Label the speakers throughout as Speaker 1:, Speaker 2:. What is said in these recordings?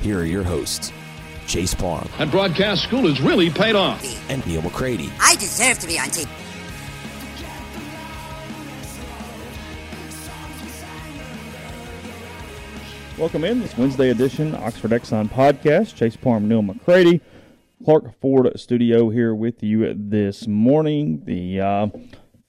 Speaker 1: here are your hosts, Chase Parham
Speaker 2: And broadcast school has really paid off.
Speaker 1: and Neil McCready.
Speaker 3: I deserve to be on TV.
Speaker 4: Welcome in this Wednesday edition Oxford Exxon podcast. Chase Parham, Neil McCready, Clark Ford Studio here with you this morning. The uh,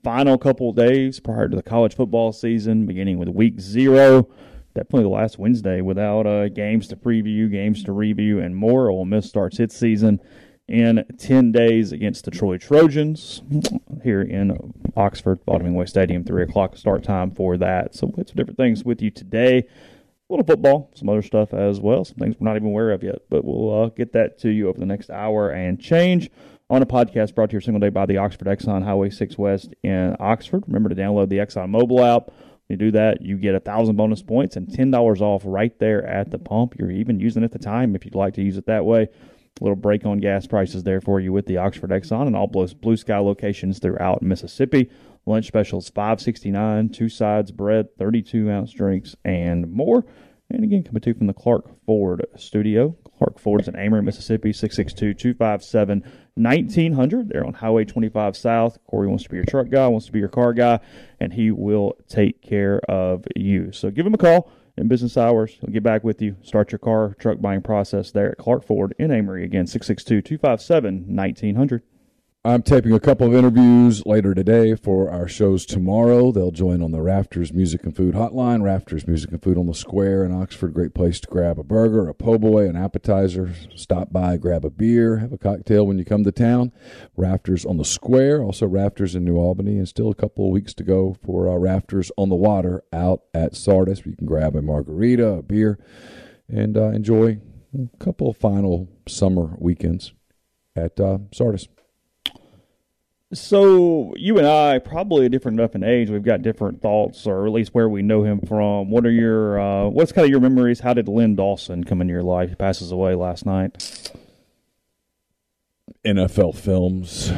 Speaker 4: final couple of days prior to the college football season, beginning with week zero. Definitely the last Wednesday without uh, games to preview, games to review, and more. Ole Miss starts its season in 10 days against the Troy Trojans here in Oxford, Vaught-Hemingway Stadium, 3 o'clock start time for that. So, we some different things with you today a little football, some other stuff as well, some things we're not even aware of yet, but we'll uh, get that to you over the next hour and change on a podcast brought to you every single day by the Oxford Exxon Highway 6 West in Oxford. Remember to download the Exxon mobile app. You do that, you get a thousand bonus points and ten dollars off right there at the pump. You're even using it at the time if you'd like to use it that way. A little break on gas prices there for you with the Oxford Exxon and all blue sky locations throughout Mississippi. Lunch specials five sixty nine, two sides bread, thirty two ounce drinks, and more. And again, coming to you from the Clark Ford studio. Clark Ford is in Amory, Mississippi, 662-257-1900. They're on Highway 25 South. Corey wants to be your truck guy, wants to be your car guy, and he will take care of you. So give him a call in business hours. He'll get back with you. Start your car, truck buying process there at Clark Ford in Amory. Again, 662-257-1900.
Speaker 5: I'm taping a couple of interviews later today for our shows tomorrow. They'll join on the Rafters Music and Food Hotline. Rafters Music and Food on the Square in Oxford. Great place to grab a burger, a po' boy, an appetizer. Stop by, grab a beer, have a cocktail when you come to town. Rafters on the Square, also Rafters in New Albany, and still a couple of weeks to go for uh, Rafters on the Water out at Sardis. You can grab a margarita, a beer, and uh, enjoy a couple of final summer weekends at uh, Sardis.
Speaker 4: So you and I probably a different enough in age. We've got different thoughts, or at least where we know him from. What are your uh, what's kind of your memories? How did Len Dawson come into your life? He passes away last night.
Speaker 5: NFL films.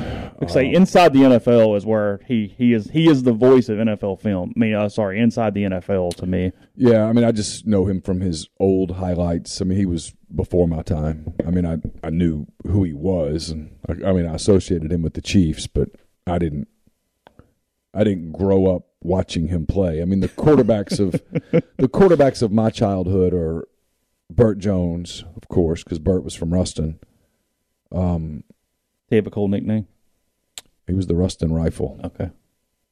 Speaker 4: It's like say inside the NFL is where he, he is he is the voice of NFL film. I mean, uh, sorry, inside the NFL to me.
Speaker 5: Yeah, I mean, I just know him from his old highlights. I mean, he was before my time. I mean, I I knew who he was, and I, I mean, I associated him with the Chiefs, but I didn't. I didn't grow up watching him play. I mean, the quarterbacks of the quarterbacks of my childhood are Bert Jones, of course, because Bert was from Ruston. Um,
Speaker 4: Have a cool nickname.
Speaker 5: he was the Ruston Rifle.
Speaker 4: Okay.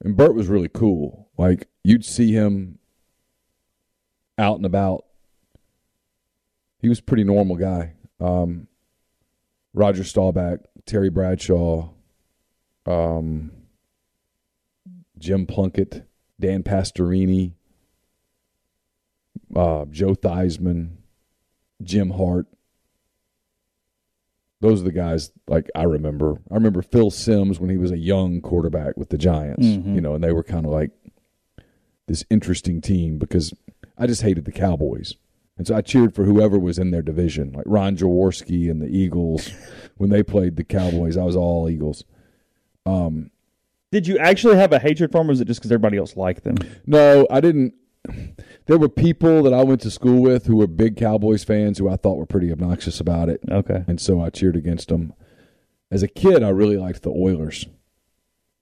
Speaker 5: And Bert was really cool. Like you'd see him out and about. He was a pretty normal guy. Um, Roger Staubach, Terry Bradshaw, um, Jim Plunkett, Dan Pastorini, uh, Joe Theismann, Jim Hart. Those are the guys like I remember. I remember Phil Simms when he was a young quarterback with the Giants,
Speaker 4: Mhm.
Speaker 5: you know, and they were kind of like this interesting team because I just hated the Cowboys. And so I cheered for whoever was in their division, like Ron Jaworski and the Eagles. when they played the Cowboys, I was all Eagles. Um,
Speaker 4: Did you actually have a hatred for them, or was it just because everybody else liked them?
Speaker 5: No, I didn't. There were people that I went to school with who were big Cowboys fans who I thought were pretty obnoxious about it,
Speaker 4: Okay.
Speaker 5: and so I cheered against them. As a kid, I really liked the Oilers.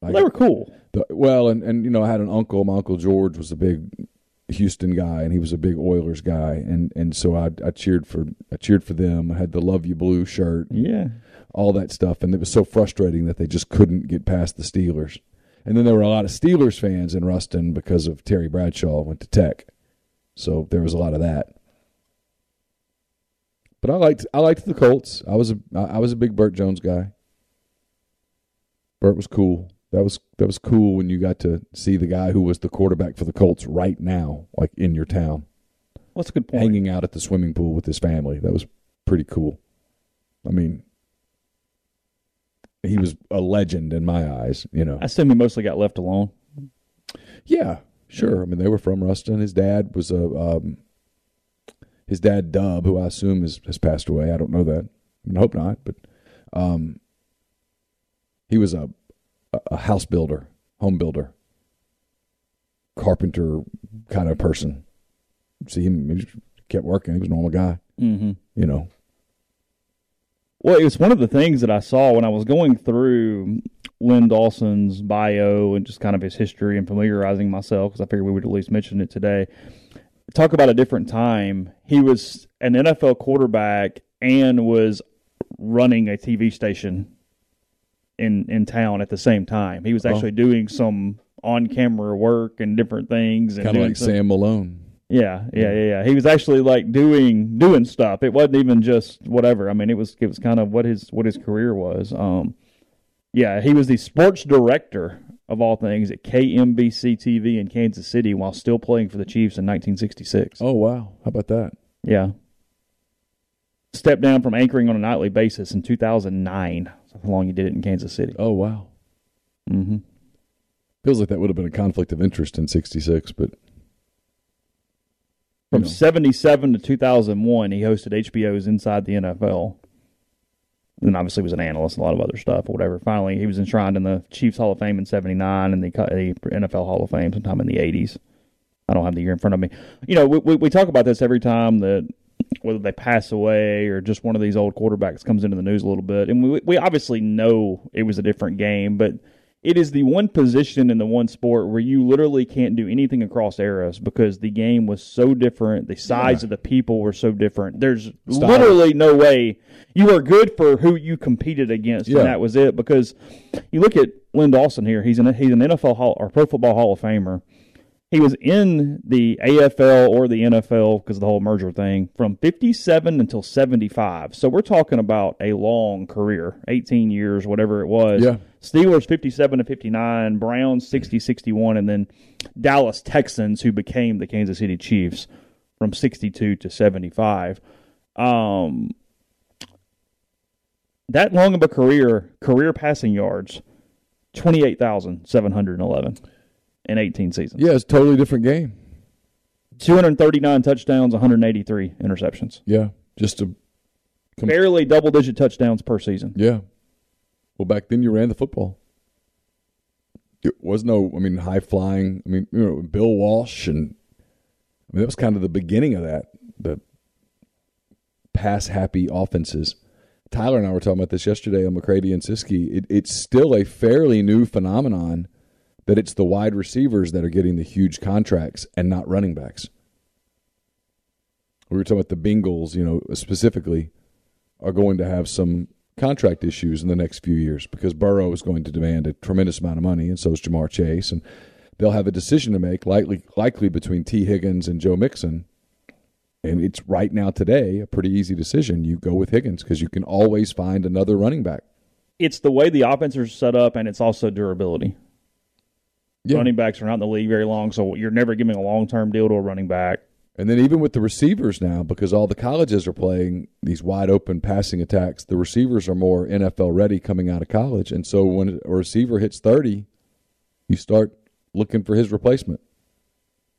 Speaker 4: Well, they were cool.
Speaker 5: The, well, and, and you know, I had an uncle. My uncle George was a big Houston guy, and he was a big Oilers guy, and and so I I cheered for I cheered for them. I had the Luv Ya Blue shirt,
Speaker 4: Yeah.
Speaker 5: all that stuff, and it was so frustrating that they just couldn't get past the Steelers. And then there were a lot of Steelers fans in Ruston because of Terry Bradshaw went to Tech, so there was a lot of that. But I liked I liked the Colts. I was a I was a big Bert Jones guy. Bert was cool. That was that was cool when you got to see the guy who was the quarterback for the Colts right now, like in your town,
Speaker 4: Well, that's a good point.
Speaker 5: hanging out at the swimming pool with his family. That was pretty cool. I mean, he was a legend in my eyes. You know.
Speaker 4: I assume he mostly got left alone.
Speaker 5: Yeah, sure. I mean, they were from Ruston. His dad was a um, his dad Dub, who I assume has has passed away. I don't know that. I, mean, I hope not, but um, he was a a house builder, home builder, carpenter kind of person. See him, he kept working. He was a normal guy,
Speaker 4: Mm-hmm.
Speaker 5: you know.
Speaker 4: Well, it was one of the things that I saw when I was going through Len Dawson's bio and just kind of his history and familiarizing myself because I figured we would at least mention it today. Talk about a different time. He was an NFL quarterback and was running a TV station in in town at the same time. He was uh-huh. actually doing some on camera work and different things. and
Speaker 5: Kind of like
Speaker 4: some-
Speaker 5: Sam Malone.
Speaker 4: Yeah, yeah, yeah, yeah. He was actually like doing doing stuff. It wasn't even just whatever. I mean, it was it was kind of what his what his career was. Um, yeah, he was the sports director of all things at KMBC TV in Kansas City while still playing for the Chiefs in 1966.
Speaker 5: Oh wow, how about that?
Speaker 4: Yeah. Stepped down from anchoring on a nightly basis in 2009. That's how long he did it in Kansas City.
Speaker 5: Oh wow.
Speaker 4: Mm-hmm.
Speaker 5: Feels like that would have been a conflict of interest in '66, but
Speaker 4: From
Speaker 5: you know.
Speaker 4: 77 to 2001, he hosted HBO's Inside the NFL. And obviously was an analyst, a lot of other stuff, or whatever. Finally, he was enshrined in the Chiefs Hall of Fame in 79 and the, the NFL Hall of Fame sometime in the 80s. I don't have the year in front of me. You know, we, we, we talk about this every time that whether they pass away or just one of these old quarterbacks comes into the news a little bit. And we, we obviously know it was a different game, but it is the one position in the one sport where you literally can't do anything across eras because the game was so different. The size of the people were so different. There's
Speaker 5: Style.
Speaker 4: literally no way you were good for who you competed against,
Speaker 5: Yeah.
Speaker 4: and that was it. Because you look at Len Dawson here; he's an he's an NFL Hall, or Pro Football Hall of Famer. He was in the AFL or the NFL because of the whole merger thing from 57 until 75. So we're talking about a long career, 18 years, whatever it was.
Speaker 5: Yeah.
Speaker 4: Steelers 57 to 59, Browns 60 61, and then Dallas Texans, who became the Kansas City Chiefs from 62 to 75. Um, that long of a career, career passing yards, 28,711 in 18 seasons.
Speaker 5: yeah, it's a totally different game.
Speaker 4: 239 touchdowns, 183 interceptions.
Speaker 5: Yeah, just a Com-
Speaker 4: Barely double digit touchdowns per season.
Speaker 5: yeah. Well, back then you ran the football. It was no, I mean, high flying. I mean, you know, Bill Walsh, and I mean that was kind of the beginning of that. The pass happy offenses. Tyler and I were talking about this yesterday on McCready and Siski. It, it's still a fairly new phenomenon that it's the wide receivers that are getting the huge contracts and not running backs. We were talking about the Bengals, you know, specifically are going to have some contract issues in the next few years because Burrow is going to demand a tremendous amount of money, and so is Ja'Marr Chase, and they'll have a decision to make, likely likely between Tee Higgins and Joe Mixon. And it's right now today a pretty easy decision. You go with Higgins because you can always find another running back.
Speaker 4: It's the way the offense is set up, and it's also durability.
Speaker 5: Yeah.
Speaker 4: Running backs are not in the league very long, so you're never giving a long term deal to a running back.
Speaker 5: And then even with the receivers now, because all the colleges are playing these wide open passing attacks, the receivers are more NFL ready coming out of college. And so when a receiver hits 30, you start looking for his replacement,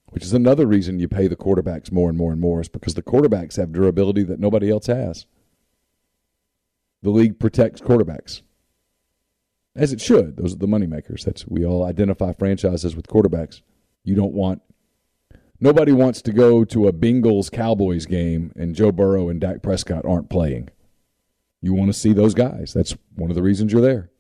Speaker 5: which is another reason you pay the quarterbacks more and more and more is because the quarterbacks have durability that nobody else has. The league protects quarterbacks. As it should. Those are the moneymakers. That's we all identify franchises with quarterbacks. You don't want nobody wants to go to a Bengals Cowboys game and Joe Burrow and Dak Prescott aren't playing. You want to see those guys. That's one of the reasons you're there.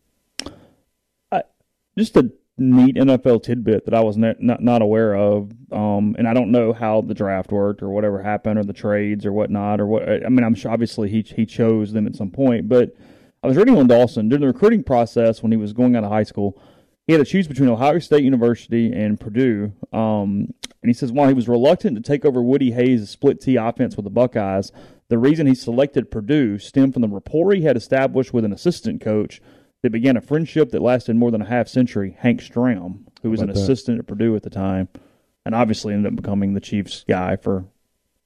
Speaker 4: just a neat NFL tidbit that I was not not, not aware of, um, and I don't know how the draft worked or whatever happened or the trades or whatnot or what. I mean, I'm sure obviously he he chose them at some point, but I was reading on Dawson during the recruiting process when he was going out of high school. He had to choose between Ohio State University and Purdue, um, and he says while he was reluctant to take over Woody Hayes' split T offense with the Buckeyes, the reason he selected Purdue stemmed from the rapport he had established with an assistant coach that began a friendship that lasted more than a half century, Hank Stram, who was an
Speaker 5: that?
Speaker 4: assistant at Purdue at the time, and obviously ended up becoming the Chiefs guy for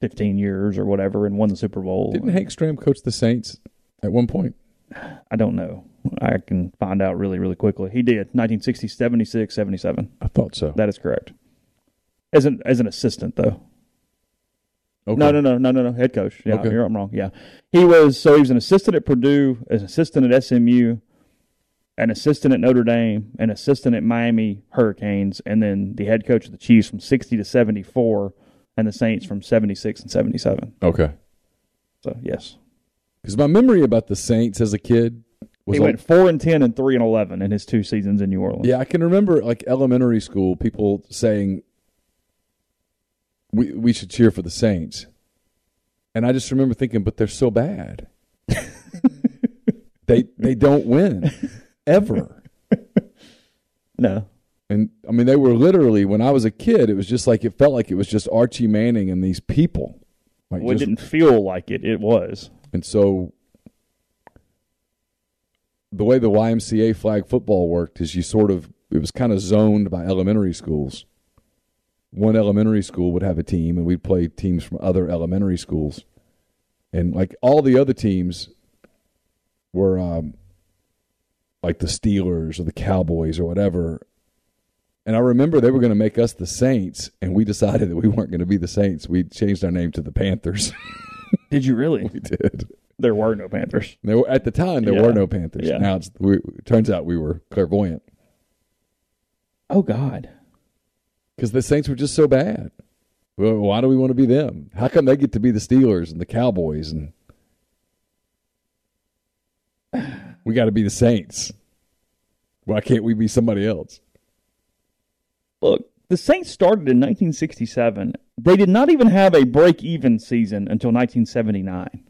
Speaker 4: 15 years or whatever and won the Super Bowl.
Speaker 5: Didn't Hank Stram coach the Saints at one point?
Speaker 4: I don't know. I can find out really, really quickly. He did 1960, 76, 77.
Speaker 5: I thought so.
Speaker 4: That is correct. As an as an assistant though.
Speaker 5: Okay.
Speaker 4: No, no, no, no, no, no. Head coach. Yeah,
Speaker 5: Okay.
Speaker 4: you're, I'm wrong. Yeah, he was. So he was an assistant at Purdue, an assistant at SMU, an assistant at Notre Dame, an assistant at Miami Hurricanes, and then the head coach of the Chiefs from 60 to 74, and the Saints from 76 and 77.
Speaker 5: Okay.
Speaker 4: So yes,
Speaker 5: Because my memory about the Saints as a kid was
Speaker 4: he went four and 10 and three and 11 in his two seasons in New Orleans.
Speaker 5: Yeah, I can remember like elementary school people saying we we should cheer for the Saints. And I just remember thinking, but they're so bad. they they don't win ever.
Speaker 4: No,
Speaker 5: And I mean they were literally when I was a kid, it was just like it felt like it was just Archie Manning and these people. Like
Speaker 4: well, it
Speaker 5: just-
Speaker 4: didn't feel like it. It was.
Speaker 5: And so the way the YMCA flag football worked is you sort of it was kind of zoned by elementary schools. One elementary school would have a team and we'd play teams from other elementary schools. And like all the other teams were um like the Steelers or the Cowboys or whatever. And I remember they were going to make us the Saints and we decided that we weren't going to be the Saints. We changed our name to the Panthers.
Speaker 4: Did you really?
Speaker 5: we did.
Speaker 4: There were no Panthers.
Speaker 5: There were, at the time, there
Speaker 4: Yeah.
Speaker 5: were no Panthers.
Speaker 4: Yeah.
Speaker 5: Now it's, we, it turns out we were clairvoyant
Speaker 4: Oh God.
Speaker 5: because the Saints were just so bad. Well, why do we want to be them? How come they get to be the Steelers and the Cowboys and we got to be the Saints? Why can't we be somebody else?
Speaker 4: Look, the Saints started in 1967. They did not even have a break-even season until 1979.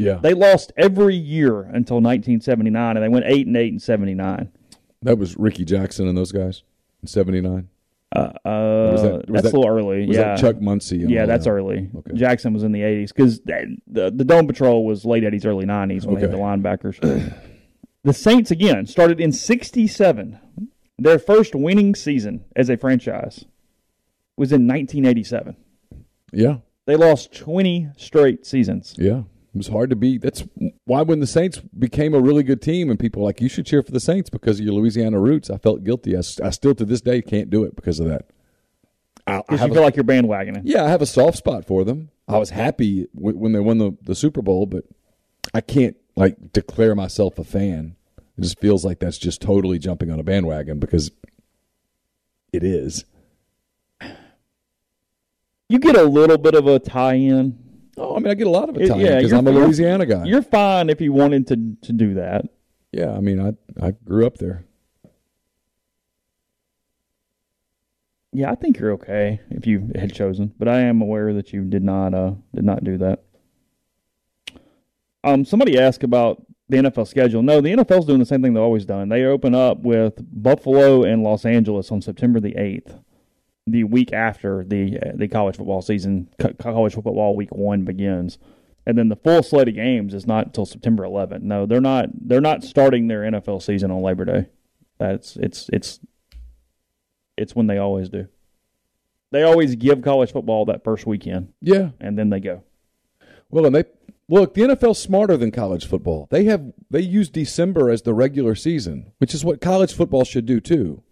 Speaker 5: Yeah,
Speaker 4: They lost every year until 1979, and they went eight and eight in 79.
Speaker 5: that was Rickey Jackson and those guys in '79.
Speaker 4: Uh, uh,
Speaker 5: was that- was
Speaker 4: that's
Speaker 5: that-
Speaker 4: a little early.
Speaker 5: Was
Speaker 4: yeah,
Speaker 5: that Chuck Muncie?
Speaker 4: yeah, that's
Speaker 5: that?
Speaker 4: early.
Speaker 5: Okay.
Speaker 4: Jackson was in the 80s because the, the Dome Patrol was late 80s, early 90s when they had the linebackers. the Saints again started in 67. Their first winning season as a franchise was in 1987.
Speaker 5: Yeah,
Speaker 4: They lost 20 straight seasons.
Speaker 5: yeah. It was hard to beat. That's why when the Saints became a really good team and people were like you should cheer for the Saints because of your Louisiana roots, I felt guilty. I, I still to this day can't do it because of that.
Speaker 4: Because you
Speaker 5: a-
Speaker 4: feel like you're bandwagoning.
Speaker 5: Yeah, I have a soft spot for them. I was happy w- when they won the, the Super Bowl, but I can't like declare myself a fan. It just feels like that's just totally jumping on a bandwagon because it is.
Speaker 4: You get a little bit of a tie-in.
Speaker 5: Oh, I mean, I get a lot of time
Speaker 4: yeah,
Speaker 5: because
Speaker 4: you're-
Speaker 5: I'm a Louisiana guy.
Speaker 4: You're fine if you wanted to to do that.
Speaker 5: yeah, I mean, I I grew up there.
Speaker 4: Yeah, I think you're okay if you had chosen, but I am aware that you did not uh did not do that. Um, somebody asked about the NFL schedule. No, the NFL's doing the same thing they've always done. They open up with Buffalo and Los Angeles on September the eighth, the week after the uh, the college football season, co- college football week one begins, and then the full slate of games is not until September 11th. No, they're not. They're not starting their NFL season on Labor Day. That's it's it's it's when they always do. They always give college football that first weekend,
Speaker 5: Yeah.
Speaker 4: and then they go.
Speaker 5: Well, and they look the NFL's smarter than college football. They have they use December as the regular season, which is what college football should do too.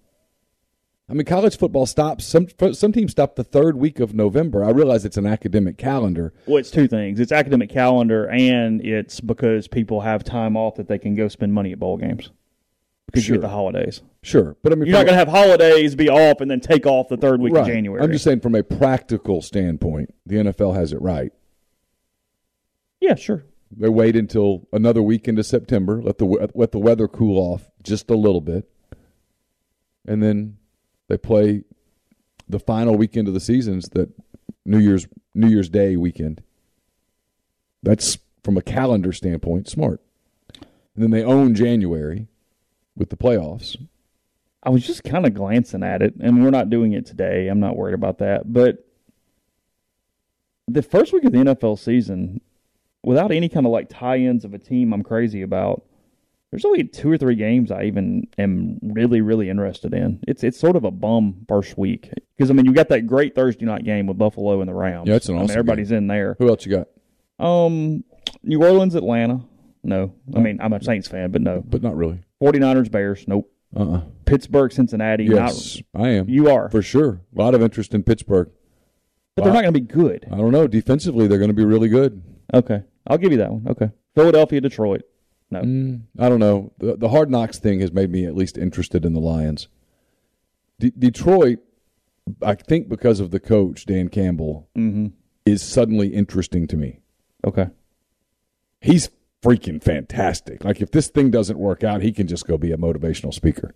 Speaker 5: I mean, college football stops some some teams stop the third week of November. I realize it's an academic calendar.
Speaker 4: Well, it's two things: it's academic calendar, and it's because people have time off that they can go spend money at bowl games. because you
Speaker 5: Sure.
Speaker 4: get the holidays.
Speaker 5: Sure, but I mean,
Speaker 4: You're not going to have holidays be off and then take off the third week
Speaker 5: right.
Speaker 4: of January.
Speaker 5: I'm just saying, from a practical standpoint, the NFL has it right.
Speaker 4: yeah, sure.
Speaker 5: They wait until another week into September, let the let the weather cool off just a little bit, and then they play the final weekend of the seasons that New Year's New Year's Day weekend. That's from a calendar standpoint smart. And then they own January with the playoffs.
Speaker 4: I was just kind of glancing at it, and we're not doing it today. I'm not worried about that. But the first week of the NFL season, without any kind of like tie ins of a team I'm crazy about, there's only two or three games I even am really, really interested in. It's it's sort of a bum first week because I mean you got that great Thursday night game with Buffalo and the Rams.
Speaker 5: Yeah, it's an
Speaker 4: I mean,
Speaker 5: awesome
Speaker 4: everybody's in there.
Speaker 5: Who else you got?
Speaker 4: Um, New Orleans, Atlanta. No, I mean I'm a Saints fan, but no.
Speaker 5: But not really.
Speaker 4: 49ers, Bears. Nope.
Speaker 5: Uh uh
Speaker 4: Pittsburgh, Cincinnati. not-
Speaker 5: Yes, I am.
Speaker 4: you are.
Speaker 5: for sure. A lot of interest in Pittsburgh.
Speaker 4: But they're not going to be good.
Speaker 5: I don't know. Defensively, they're going to be really good.
Speaker 4: Okay. I'll give you that one. Okay. Philadelphia, Detroit. No.
Speaker 5: Mm, I don't know. The, the hard knocks thing has made me at least interested in the Lions. D- Detroit, I think because of the coach, Dan Campbell,
Speaker 4: Mm-hmm.
Speaker 5: is suddenly interesting to me.
Speaker 4: Okay.
Speaker 5: He's freaking fantastic. Like, if this thing doesn't work out, he can just go be a motivational speaker.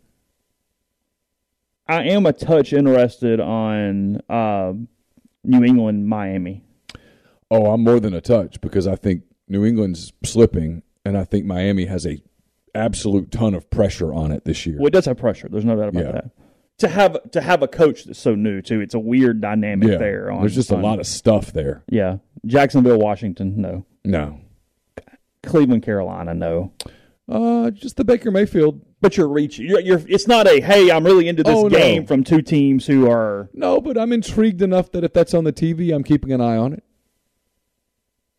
Speaker 4: I am a touch interested on uh, New England, Miami.
Speaker 5: Oh, I'm more than a touch because I think New England's slipping, and I think Miami has a absolute ton of pressure on it this year.
Speaker 4: Well, it does have pressure. There's no doubt about
Speaker 5: Yeah.
Speaker 4: that. To have to have a coach that's so new too, it's a weird dynamic
Speaker 5: yeah,
Speaker 4: there. On,
Speaker 5: there's just a lot of stuff there.
Speaker 4: yeah. Jacksonville, Washington, no.
Speaker 5: No,
Speaker 4: Cleveland, Carolina, no.
Speaker 5: uh, just the Baker Mayfield.
Speaker 4: But you're reaching. You're, you're. It's not a hey, I'm really into this
Speaker 5: Oh, no.
Speaker 4: game from two teams who are.
Speaker 5: No, but I'm intrigued enough that if that's on the TV, I'm keeping an eye on it.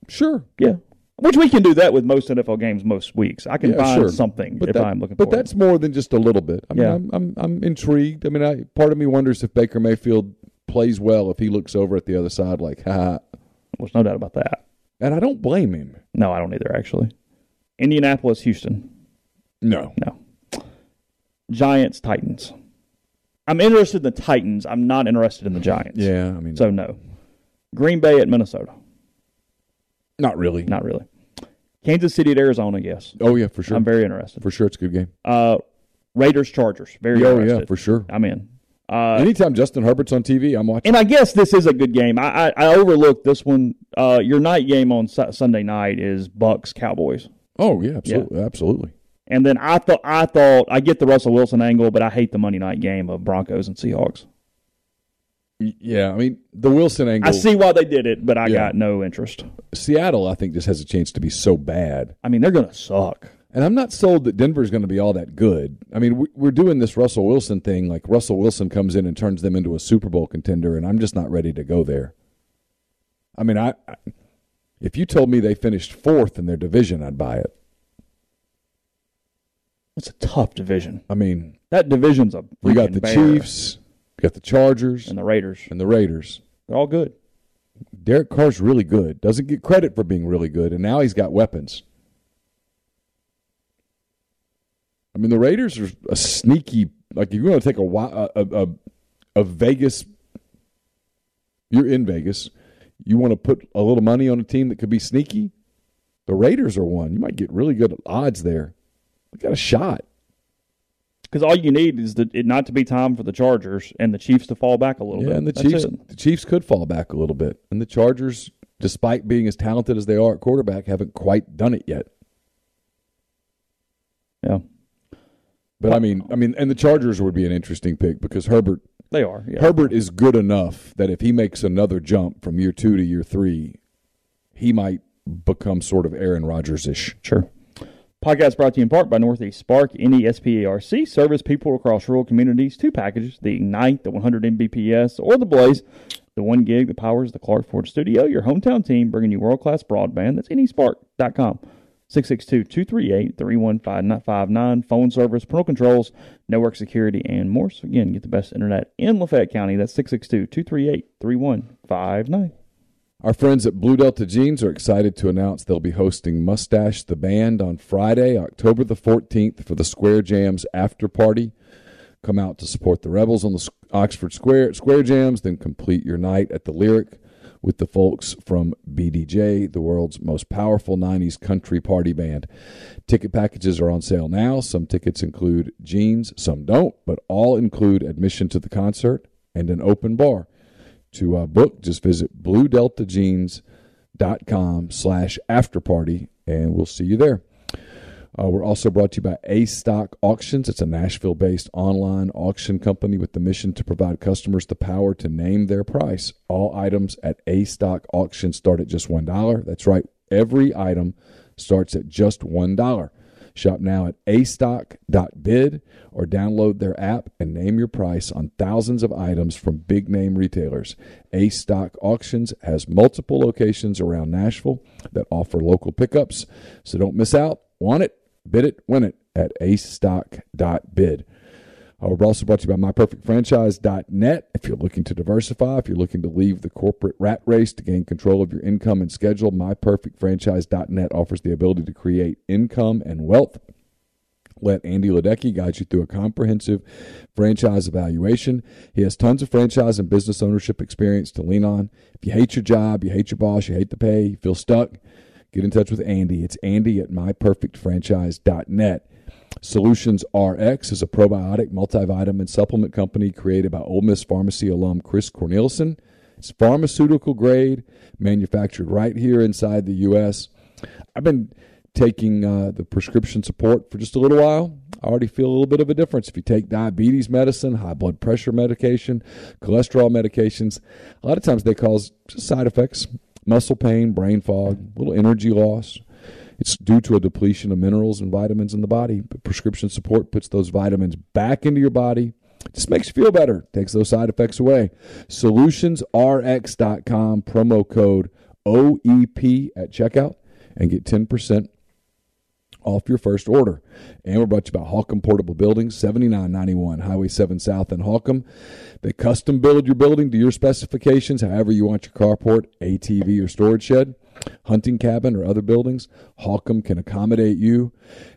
Speaker 5: Sure,
Speaker 4: Yeah. Which we can do that with most NFL games most weeks. I can
Speaker 5: yeah,
Speaker 4: find
Speaker 5: sure.
Speaker 4: something
Speaker 5: but
Speaker 4: if
Speaker 5: that-
Speaker 4: I'm looking
Speaker 5: But
Speaker 4: for. it.
Speaker 5: that's more than just a little bit. I mean,
Speaker 4: Yeah.
Speaker 5: I'm, I'm I'm intrigued. I mean, I part of me wonders if Baker Mayfield plays well if he looks over at the other side like, ha.
Speaker 4: There's no doubt about that.
Speaker 5: And I don't blame him.
Speaker 4: No, I don't either. Actually, Indianapolis, Houston,
Speaker 5: No,
Speaker 4: no. Giants, Titans. I'm interested in the Titans. I'm not interested in the Giants.
Speaker 5: yeah, I mean,
Speaker 4: So no. Green Bay at Minnesota.
Speaker 5: not really.
Speaker 4: Not really. Kansas City at Arizona. Yes,
Speaker 5: Oh yeah, for sure.
Speaker 4: I'm very interested.
Speaker 5: for sure, it's a good game.
Speaker 4: Uh, Raiders, Chargers. Very
Speaker 5: oh
Speaker 4: interested.
Speaker 5: yeah, for sure.
Speaker 4: I'm in. Uh,
Speaker 5: Anytime Justin Herbert's on TV, I'm watching.
Speaker 4: and I guess this is a good game. I I, I overlooked this one. Uh, your night game on Su- Sunday night is Bucs Cowboys,
Speaker 5: Oh yeah, absolutely, absolutely.
Speaker 4: and then I thought I thought I get the Russell Wilson angle, but I hate the Monday night game of Broncos and Seahawks.
Speaker 5: Yeah, I mean the Wilson angle.
Speaker 4: I see why they did it, but I
Speaker 5: Yeah.
Speaker 4: got no interest.
Speaker 5: Seattle. I think just has a chance to be so bad.
Speaker 4: I mean, they're gonna suck.
Speaker 5: And I'm not sold that Denver's going to be all that good. I mean, we- we're doing this Russell Wilson thing. Like Russell Wilson comes in and turns them into a Super Bowl contender, and I'm just not ready to go there. I mean, I, I if you told me they finished fourth in their division, I'd buy it.
Speaker 4: It's a tough division.
Speaker 5: I mean,
Speaker 4: That division's a
Speaker 5: we got the
Speaker 4: bear.
Speaker 5: Chiefs, you got the Chargers,
Speaker 4: and the Raiders.
Speaker 5: and the Raiders.
Speaker 4: They're all good.
Speaker 5: Derek Carr's really good. Doesn't get credit for being really good, and now he's got weapons. I mean, the Raiders are a sneaky. Like, if you're going to take a, a, a, a, Vegas, you're in Vegas. You want to put a little money on a team that could be sneaky. The Raiders are one. You might get really good odds there. We got a shot.
Speaker 4: Because all you need is the, it not to be time for the Chargers and the Chiefs to fall back a little
Speaker 5: Yeah,
Speaker 4: bit.
Speaker 5: and the
Speaker 4: That's
Speaker 5: Chiefs,
Speaker 4: it.
Speaker 5: the Chiefs could fall back a little bit, and the Chargers, despite being as talented as they are at quarterback, haven't quite done it yet.
Speaker 4: Yeah,
Speaker 5: But I mean, I mean, and the Chargers would be an interesting pick because Herbert
Speaker 4: they are. Yeah.
Speaker 5: Herbert is good enough that if he makes another jump from year two to year three, he might become sort of Aaron Rodgers ish.
Speaker 4: Sure. Podcast brought to you in part by Northeast Spark, NESPARC, service people across rural communities. Two packages, the Ignite, the 100 Mbps, or the Blaze, the one gig that powers the Clark Ford studio. Your hometown team bringing you world-class broadband. That's nespark.com. 662-238-3159. Phone service, parental controls, network security, and more. So again, get the best internet in Lafayette County. That's 662-238-3159.
Speaker 5: Our friends at Blue Delta Jeans are excited to announce they'll be hosting Mustache the Band on Friday, October the 14th for the Square Jams after party. Come out to support the Rebels on the Oxford Square Square Jams, then complete your night at the Lyric with the folks from BDJ, the world's most powerful 90s country party band. Ticket packages are on sale now. Some tickets include jeans, some don't, but all include admission to the concert and an open bar. To uh, book, just visit bluedeltajeans.com slash afterparty, and we'll see you there. Uh, we're also brought to you by A Stock Auctions. It's a Nashville based online auction company with the mission to provide customers the power to name their price. All items at A Stock Auction start at just $1. That's right, every item starts at just $1. Shop now at astock.bid or download their app and name your price on thousands of items from big name retailers. A Stock Auctions has multiple locations around Nashville that offer local pickups, so don't miss out. Want it? Bid it, win it at astock.bid. Uh, we're also brought to you by MyPerfectFranchise.net. If you're looking to diversify, if you're looking to leave the corporate rat race to gain control of your income and schedule, MyPerfectFranchise.net offers the ability to create income and wealth. Let Andy Ledecky guide you through a comprehensive franchise evaluation. He has tons of franchise and business ownership experience to lean on. If you hate your job, you hate your boss, you hate the pay, you feel stuck, get in touch with Andy. It's Andy at myperfectfranchise.net. Solutions RX is a probiotic multivitamin supplement company created by Ole Miss Pharmacy alum Chris Cornelison. It's pharmaceutical grade, manufactured right here inside the U.S. I've been taking uh, the prescription support for just a little while. I already feel a little bit of a difference. If you take diabetes medicine, high blood pressure medication, cholesterol medications, a lot of times they cause side effects muscle pain, brain fog, a little energy loss. It's due to a depletion of minerals and vitamins in the body. Prescription support puts those vitamins back into your body. Just makes you feel better, takes those side effects away. Solutionsrx.com, promo code OEP at checkout, and get 10% off your first order. And we're brought to you by Holcomb Portable Buildings, 7991 Highway 7 South in Holcomb. They custom build your building to your specifications, however you want your carport, ATV, or storage shed hunting cabin, or other buildings, Holcomb can accommodate you.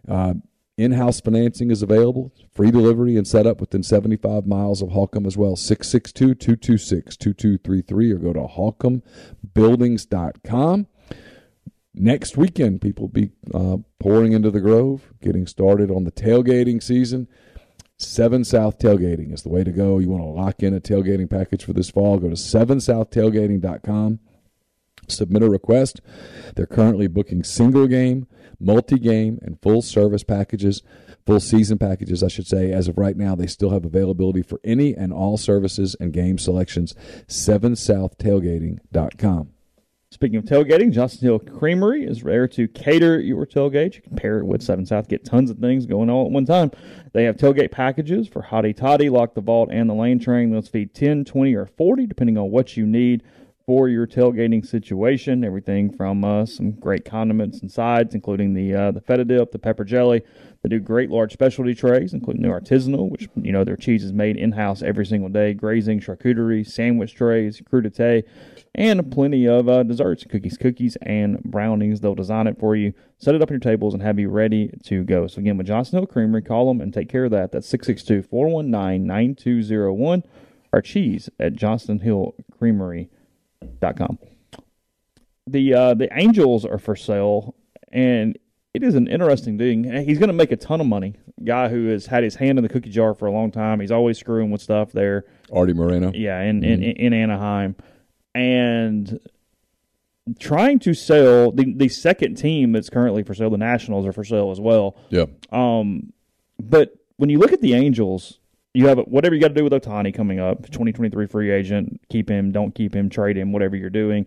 Speaker 5: Uh, in house financing is available, free delivery and setup within 75 miles of Holcomb as well. 662 226 2233 or go to holcombbuildings.com. Next weekend, people will be uh, pouring into the Grove, getting started on the tailgating season. Seven South Tailgating is the way to go. You want to lock in a tailgating package for this fall? Go to 7southtailgating.com submit a request. They're currently booking single game, multi game, and full service packages, full season packages, I should say. As of right now, they still have availability for any and all services and game selections. 7southtailgating.com.
Speaker 4: Speaking of tailgating, Johnson Hill Creamery is there to cater your tailgate. You can pair it with 7 South, get tons of things going all at one time. They have tailgate packages for Hottie Toddy, Lock the Vault, and the Lane Train. Those feed 10, 20, or 40, depending on what you need for your tailgating situation. Everything from uh, some great condiments and sides, including the uh, the feta dip, the pepper jelly. They do great large specialty trays, including the artisanal, which you know their cheese is made in house every single day. Grazing, charcuterie, sandwich trays, crudité, and plenty of uh, desserts, cookies, cookies, and brownies. They'll design it for you, set it up on your tables, and have you ready to go. So again, with Johnston Hill Creamery, call them and take care of that. That's 662-419-9201. Our cheese at Johnston Hill Creamery com. The uh, the Angels are for sale, and it is an interesting thing. He's going to make a ton of money. Guy who has had his hand in the cookie jar for a long time. He's always screwing with stuff there.
Speaker 5: Arte Moreno.
Speaker 4: Yeah, in, mm-hmm. in, in Anaheim, and trying to sell the the second team that's currently for sale. The Nationals are for sale as well.
Speaker 5: Yeah.
Speaker 4: Um, but when you look at the Angels, you have whatever you got to do with Ohtani coming up, 2023 free agent, keep him, don't keep him, trade him, whatever you're doing.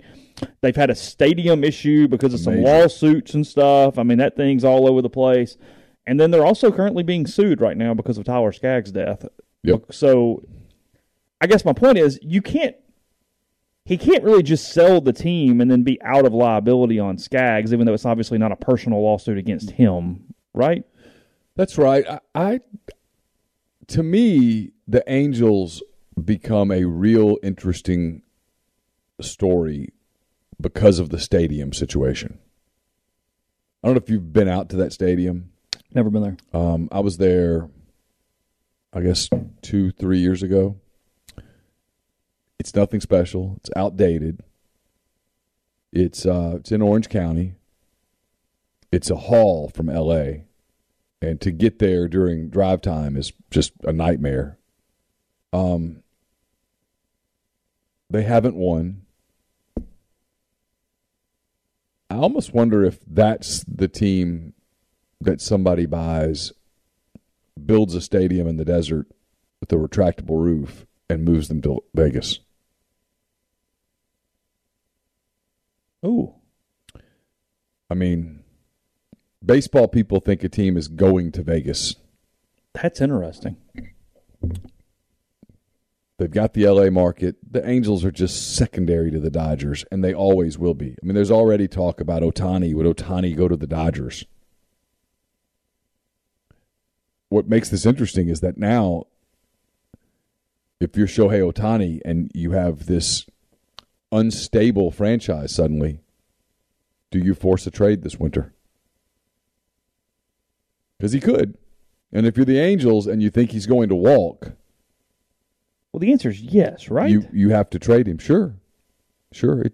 Speaker 4: They've had a stadium issue because of some lawsuits and stuff. I mean, that thing's all over the place. And then they're also currently being sued right now because of Tyler Skaggs' death.
Speaker 5: Yep.
Speaker 4: So I guess my point is you can't he can't really just sell the team and then be out of liability on Skaggs, even though it's obviously not a personal lawsuit against him, right?
Speaker 5: That's right. I, I to me, the Angels become a real interesting story because of the stadium situation. I don't know if you've been out to that stadium.
Speaker 4: Never been there.
Speaker 5: Um, I was there, I guess, two, three years ago. It's nothing special. It's outdated. It's uh, it's in Orange County. It's a haul from L.A. and to get there during drive time is just a nightmare. Um, they haven't won. I almost wonder if that's the team that somebody buys, builds a stadium in the desert with a retractable roof, and moves them to Vegas.
Speaker 4: Ooh.
Speaker 5: I mean, baseball people think a team is going to Vegas.
Speaker 4: That's interesting.
Speaker 5: They've got the LA market. The Angels are just secondary to the Dodgers, and they always will be. I mean, there's already talk about Ohtani. Would Ohtani go to the Dodgers? What makes this interesting is that now, if you're Shohei Ohtani and you have this unstable franchise suddenly, do you force a trade this winter? Because he could. And if you're the Angels and you think he's going to walk,
Speaker 4: Well, the answer is yes, right?
Speaker 5: you you have to trade him. Sure, sure. It,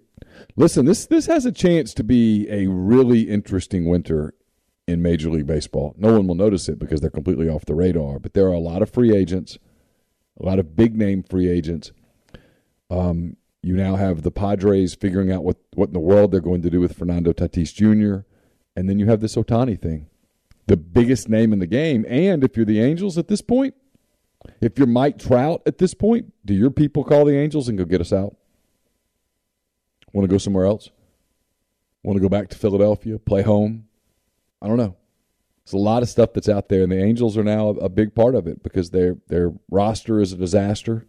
Speaker 5: listen, this this has a chance to be a really interesting winter in Major League Baseball. No one will notice it because they're completely off the radar. But there are a lot of free agents, a lot of big name free agents. Um, you now have the Padres figuring out what what in the world they're going to do with Fernando Tatis Jr. And then you have this Ohtani thing, the biggest name in the game. And if you're the Angels at this point, if you're Mike Trout at this point, do your people call the Angels and go get us out? Want to go somewhere else? Want to go back to Philadelphia, play home? I don't know. There's a lot of stuff that's out there, and the Angels are now a big part of it because their their roster is a disaster,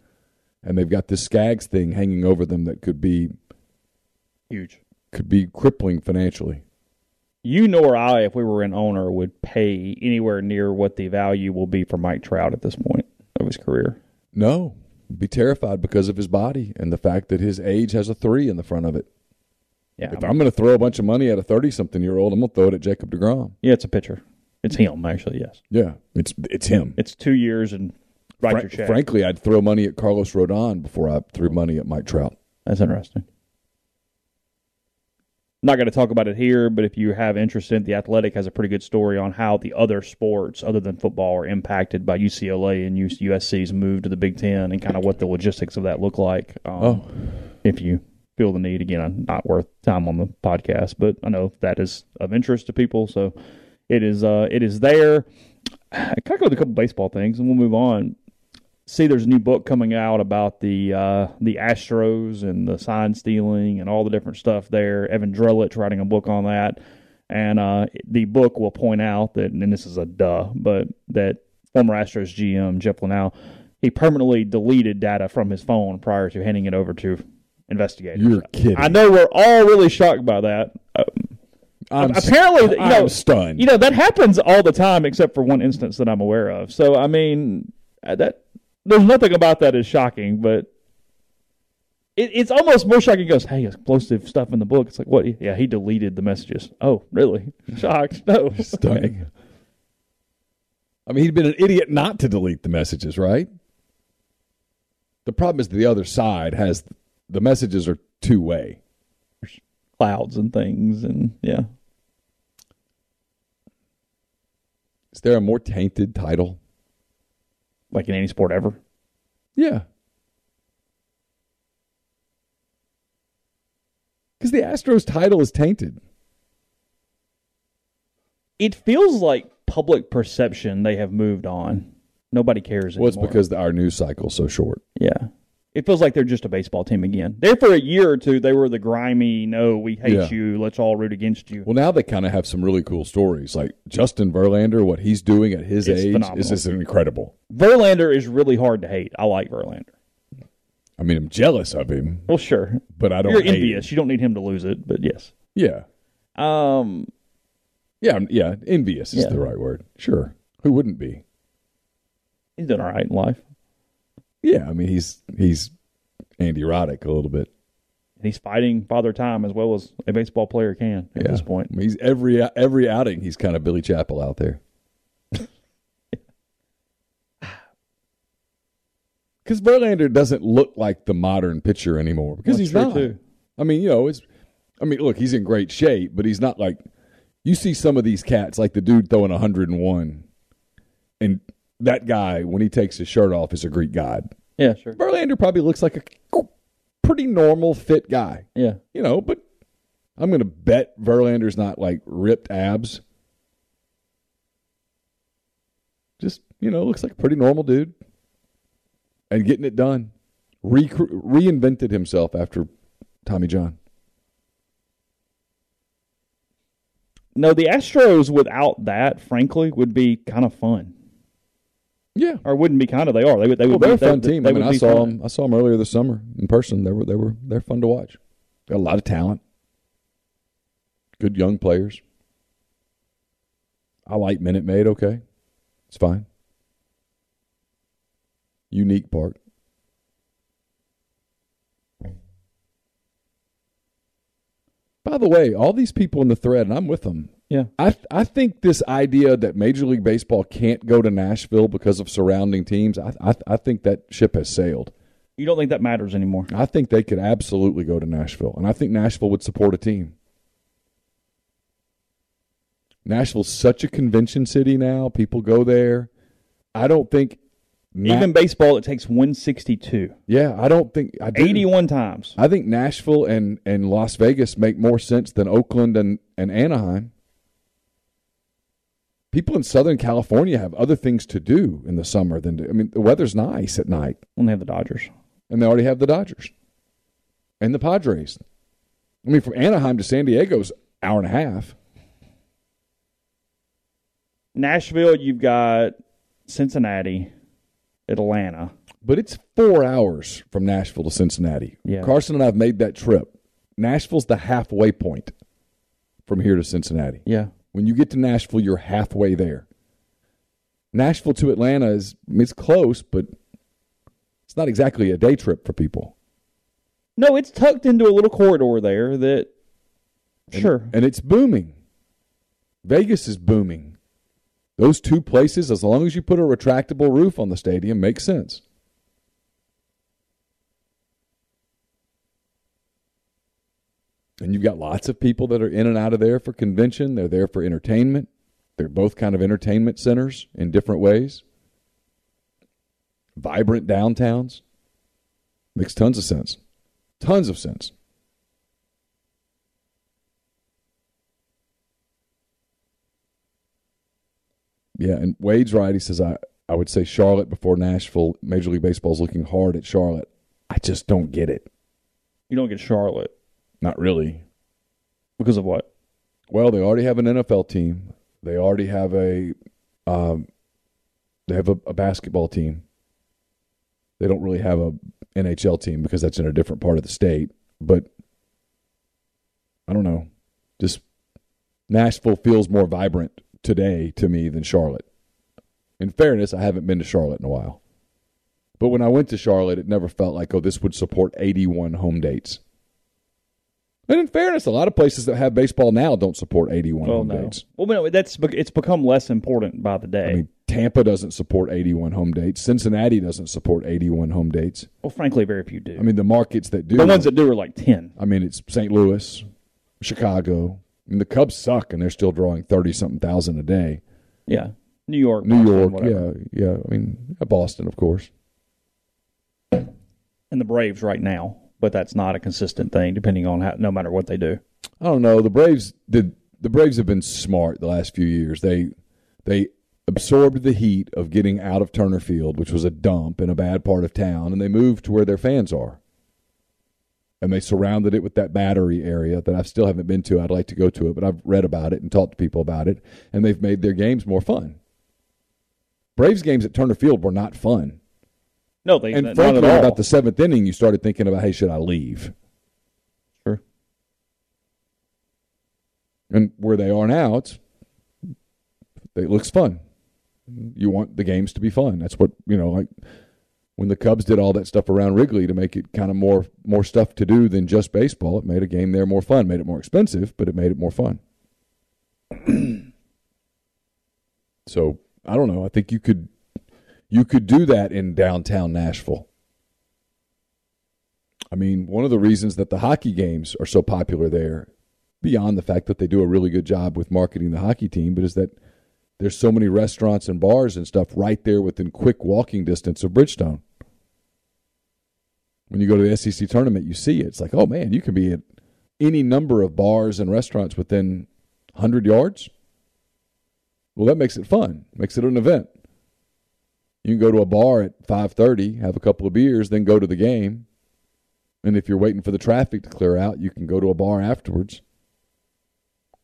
Speaker 5: and they've got this Skaggs thing hanging over them that could be
Speaker 4: Huge.
Speaker 5: could be crippling financially.
Speaker 4: You nor I, if we were an owner, would pay anywhere near what the value will be for Mike Trout at this point of his career.
Speaker 5: No, be terrified because of his body and the fact that his age has a three in the front of it.
Speaker 4: Yeah,
Speaker 5: If I'm going to throw a bunch of money at a 30 something year old, I'm going to throw it at Jacob DeGrom.
Speaker 4: yeah, it's a pitcher. It's him, actually. Yes,
Speaker 5: Yeah, it's it's him.
Speaker 4: it's two years and write
Speaker 5: Fra-
Speaker 4: your check.
Speaker 5: frankly, I'd throw money at Carlos Rodon before I threw money at Mike Trout.
Speaker 4: That's interesting. Not going to talk about it here, but if you have interest in it, the Athletic has a pretty good story on how the other sports, other than football, are impacted by UCLA and USC's move to the Big Ten, and kind of what the logistics of that look like. Um,
Speaker 5: Oh.
Speaker 4: if you feel the need, again, not worth time on the podcast, but I know that is of interest to people, so it is. Uh, it is there. I kind of go with a couple baseball things, and we'll move on see there's a new book coming out about the uh, the Astros and the sign stealing and all the different stuff there. Evan Drellich writing a book on that, and uh, the book will point out that, and this is a duh, but that former Astros GM Jeff Luhnow he permanently deleted data from his phone prior to handing it over to investigators.
Speaker 5: You're kidding.
Speaker 4: I know we're all really shocked by that. Uh,
Speaker 5: I'm
Speaker 4: apparently, you
Speaker 5: I'm
Speaker 4: know,
Speaker 5: stunned.
Speaker 4: you know that happens all the time, except for one instance that I'm aware of. So, I mean, uh, that there's nothing about that is shocking, but it, it's almost more shocking. He goes, "Hey, explosive stuff in the book." It's like, what? Yeah, he deleted the messages. Oh, really? Shocked? No.
Speaker 5: Stunning. I mean, he'd been an idiot not to delete the messages, right? The problem is the other side has the messages are two way.
Speaker 4: Clouds and things, and yeah,
Speaker 5: Is there a more tainted title?
Speaker 4: Like in any sport ever.
Speaker 5: Yeah. Because the Astros title is tainted.
Speaker 4: It feels like public perception they have moved on. Nobody cares
Speaker 5: Well, it's because our news cycle's so short.
Speaker 4: Yeah. It feels like they're just a baseball team again. There for a year or two, they were the grimy, no, we hate
Speaker 5: Yeah.
Speaker 4: you, let's all root against you.
Speaker 5: Well, now they kind of have some really cool stories, like Justin Verlander. What he's doing at his
Speaker 4: It's
Speaker 5: age
Speaker 4: phenomenal.
Speaker 5: is just incredible.
Speaker 4: Verlander is really hard to hate. I like Verlander.
Speaker 5: I mean, I'm jealous of him,
Speaker 4: Well, sure.
Speaker 5: but I don't.
Speaker 4: You're envious.
Speaker 5: him.
Speaker 4: You don't need him to lose it, but yes.
Speaker 5: Yeah,
Speaker 4: Um,
Speaker 5: yeah, yeah. Envious is
Speaker 4: Yeah.
Speaker 5: the right word. Sure, who wouldn't be?
Speaker 4: he's doing all right in life.
Speaker 5: Yeah, I mean, he's he's Andy Roddick a little bit.
Speaker 4: he's fighting father time as well as a baseball player can at
Speaker 5: Yeah.
Speaker 4: this point.
Speaker 5: I mean, he's every every outing he's kind of Billy Chappell out there. Because Verlander doesn't look like the modern pitcher anymore. Because
Speaker 4: That's
Speaker 5: he's not.
Speaker 4: too.
Speaker 5: I mean, you know, it's. I mean, look, he's in great shape, but he's not like. You see some of these cats, like the dude throwing 101, and that guy when he takes his shirt off is a Greek god.
Speaker 4: Yeah, sure.
Speaker 5: Verlander probably looks like a pretty normal, fit guy
Speaker 4: Yeah.
Speaker 5: you know, but I'm going to bet Verlander's not like ripped abs. Just, you know, looks like a pretty normal dude and getting it done. Re- reinvented himself after Tommy John.
Speaker 4: No, the Astros without that, frankly, would be kind of fun.
Speaker 5: Yeah.
Speaker 4: Or wouldn't be kind of. They are. They would. They
Speaker 5: Well,
Speaker 4: would.
Speaker 5: they're a fun
Speaker 4: they,
Speaker 5: team.
Speaker 4: They
Speaker 5: I mean, I saw
Speaker 4: fun.
Speaker 5: them. I saw them earlier this summer in person. They were they were they're fun to watch. Got a lot of talent. Good young players. I like Minute Maid. Okay, it's fine. Unique part. By the way, all these people in the thread, and I'm with them.
Speaker 4: Yeah.
Speaker 5: I I think this idea that Major League Baseball can't go to Nashville because of surrounding teams, I I, I think that ship has sailed.
Speaker 4: You don't think that matters anymore?
Speaker 5: I think they could absolutely go to Nashville, and I think Nashville would support a team. Nashville's such a convention city now; people go there. I don't think Na-
Speaker 4: Even baseball, it takes 162.
Speaker 5: yeah, I don't think I do.
Speaker 4: 81 times.
Speaker 5: I think Nashville and, and Las Vegas make more sense than Oakland and, and Anaheim. People in Southern California have other things to do in the summer than to, I mean the weather's nice at night,
Speaker 4: When they have the Dodgers.
Speaker 5: and they already have the Dodgers and the Padres. I mean, from Anaheim to San Diego's hour and a half.
Speaker 4: Nashville, you've got Cincinnati, Atlanta.
Speaker 5: But it's four hours from Nashville to Cincinnati.
Speaker 4: Yeah.
Speaker 5: Carson and I have made that trip. Nashville's the halfway point from here to Cincinnati.
Speaker 4: Yeah.
Speaker 5: When you get to Nashville, you're halfway there. Nashville to Atlanta is it's close, but it's not exactly a day trip for people.
Speaker 4: No, it's tucked into a little corridor there that. Sure.
Speaker 5: And it's booming. Vegas is booming. Those two places, as long as you put a retractable roof on the stadium, make sense. And you've got lots of people that are in and out of there for convention. They're there for entertainment. They're both kind of entertainment centers in different ways. Vibrant downtowns. Makes tons of sense. Tons of sense. Yeah, and Wade's right. He says I I would say Charlotte before Nashville. Major League Baseball's looking hard at Charlotte. I just don't get it.
Speaker 4: You don't get Charlotte
Speaker 5: Not really.
Speaker 4: because of what?
Speaker 5: Well, they already have an NFL team. They already have a um, they have a, a basketball team. They don't really have a NHL team because that's in a different part of the state. But I don't know. Just Nashville feels more vibrant today to me than Charlotte. In fairness, I haven't been to Charlotte in a while. But when I went to Charlotte, it never felt like, oh, this would support 81 home dates. And in fairness, a lot of places that have baseball now don't support 81
Speaker 4: Well,
Speaker 5: home
Speaker 4: no.
Speaker 5: dates.
Speaker 4: Well, no, that's it's become less important by the day.
Speaker 5: I mean, Tampa doesn't support 81 home dates. Cincinnati doesn't support 81 home dates.
Speaker 4: well, frankly, very few do.
Speaker 5: I mean, the markets that do.
Speaker 4: the ones that do are like 10.
Speaker 5: I mean, it's St. Louis, Chicago. I mean, the Cubs suck, and they're still drawing 30 something thousand a day.
Speaker 4: Yeah. New York,
Speaker 5: New
Speaker 4: Boston,
Speaker 5: York,
Speaker 4: whatever.
Speaker 5: yeah, yeah. I mean, Boston, of course.
Speaker 4: And the Braves right now, but that's not a consistent thing depending on how, no matter what they do.
Speaker 5: I don't know. The Braves did. The Braves have been smart the last few years. They they absorbed the heat of getting out of Turner Field, which was a dump in a bad part of town, and they moved to where their fans are. And they surrounded it with that battery area that I still haven't been to. I'd like to go to it, but I've read about it and talked to people about it, and they've made their games more fun. Braves games at Turner Field were not fun.
Speaker 4: No, they
Speaker 5: And
Speaker 4: not
Speaker 5: frankly, about the seventh inning, you started thinking about, hey, should I leave?
Speaker 4: Sure.
Speaker 5: And where they are now, it's it looks fun. You want the games to be fun. That's what you know. Like when the Cubs did all that stuff around Wrigley to make it kind of more more stuff to do than just baseball. It made a game there more fun. Made it more expensive, but it made it more fun. so I don't know. I think you could you could do that in downtown Nashville. I mean, one of the reasons that the hockey games are so popular there, beyond the fact that they do a really good job with marketing the hockey team, but is that there's so many restaurants and bars and stuff right there within quick walking distance of Bridgestone. When you go to the SEC tournament, you see it. It's like, oh man, you can be at any number of bars and restaurants within 100 yards. Well, that makes it fun. Makes it an event. You can go to a bar at 5:30, have a couple of beers, then go to the game. And if you're waiting for the traffic to clear out, you can go to a bar afterwards.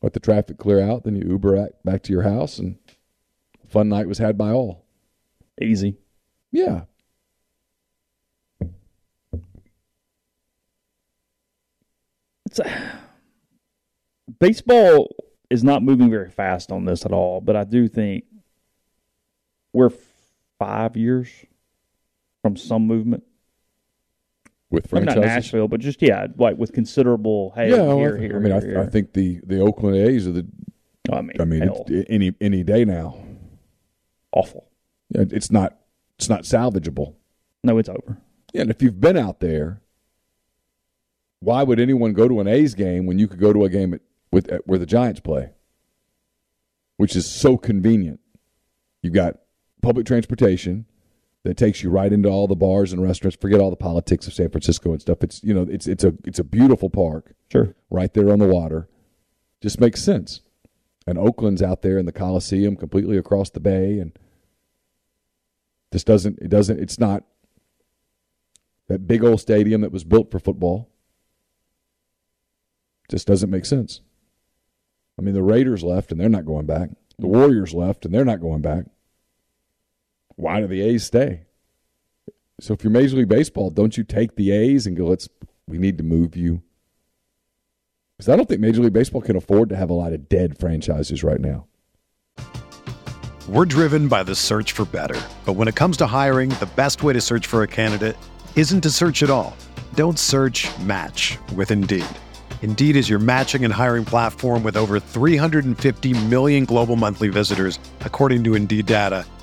Speaker 5: Let the traffic clear out, then you Uber back to your house, and fun night was had by all.
Speaker 4: Easy.
Speaker 5: Yeah.
Speaker 4: It's a, baseball is not moving very fast on this at all, but I do think we're five years from some movement
Speaker 5: with franchises.
Speaker 4: Maybe not Nashville, but just yeah, like with considerable. Hey,
Speaker 5: yeah,
Speaker 4: here,
Speaker 5: I,
Speaker 4: here,
Speaker 5: I mean,
Speaker 4: here,
Speaker 5: I. I, think the the Oakland A's are the.
Speaker 4: Oh, I mean,
Speaker 5: I mean, any any day now.
Speaker 4: Awful.
Speaker 5: It's not it's not salvageable.
Speaker 4: No, it's over.
Speaker 5: Yeah, and if you've been out there, why would anyone go to an A's game when you could go to a game at, with at, where the Giants play, which is so convenient? You've got public transportation that takes you right into all the bars and restaurants. Forget all the politics of San Francisco and stuff. It's you know it's it's a it's a beautiful park.
Speaker 4: Sure,
Speaker 5: right there on the water. Just makes sense. And Oakland's out there in the Coliseum, completely across the bay, and this doesn't it doesn't it's not that big old stadium that was built for football. Just doesn't make sense. I mean, the Raiders left and they're not going back. The Warriors left and they're not going back. Why do the A's stay? So if you're Major League Baseball, don't you take the A's and go, let's we need to move you? Because I don't think Major League Baseball can afford to have a lot of dead franchises right now.
Speaker 6: We're driven by the search for better. But when it comes to hiring, the best way to search for a candidate isn't to search at all. Don't search match with Indeed. Indeed is your matching and hiring platform with over 350 million global monthly visitors, according to Indeed data,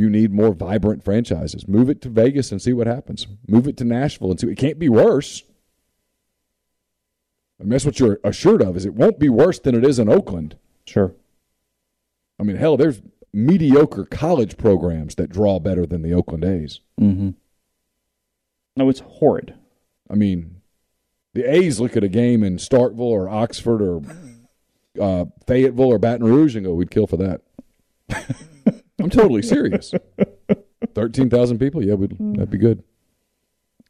Speaker 5: You need more vibrant franchises. Move it to Vegas and see what happens. Move it to Nashville and see. It can't be worse. And that's what you're assured of is it won't be worse than it is in Oakland.
Speaker 4: Sure.
Speaker 5: I mean, hell, there's mediocre college programs that draw better than the Oakland A's.
Speaker 4: Mm-hmm. No, it's horrid.
Speaker 5: I mean, the A's look at a game in Starkville or Oxford or uh, Fayetteville or Baton Rouge and go, "We'd kill for that." I'm totally serious. Thirteen thousand people, yeah, we'd, that'd be good.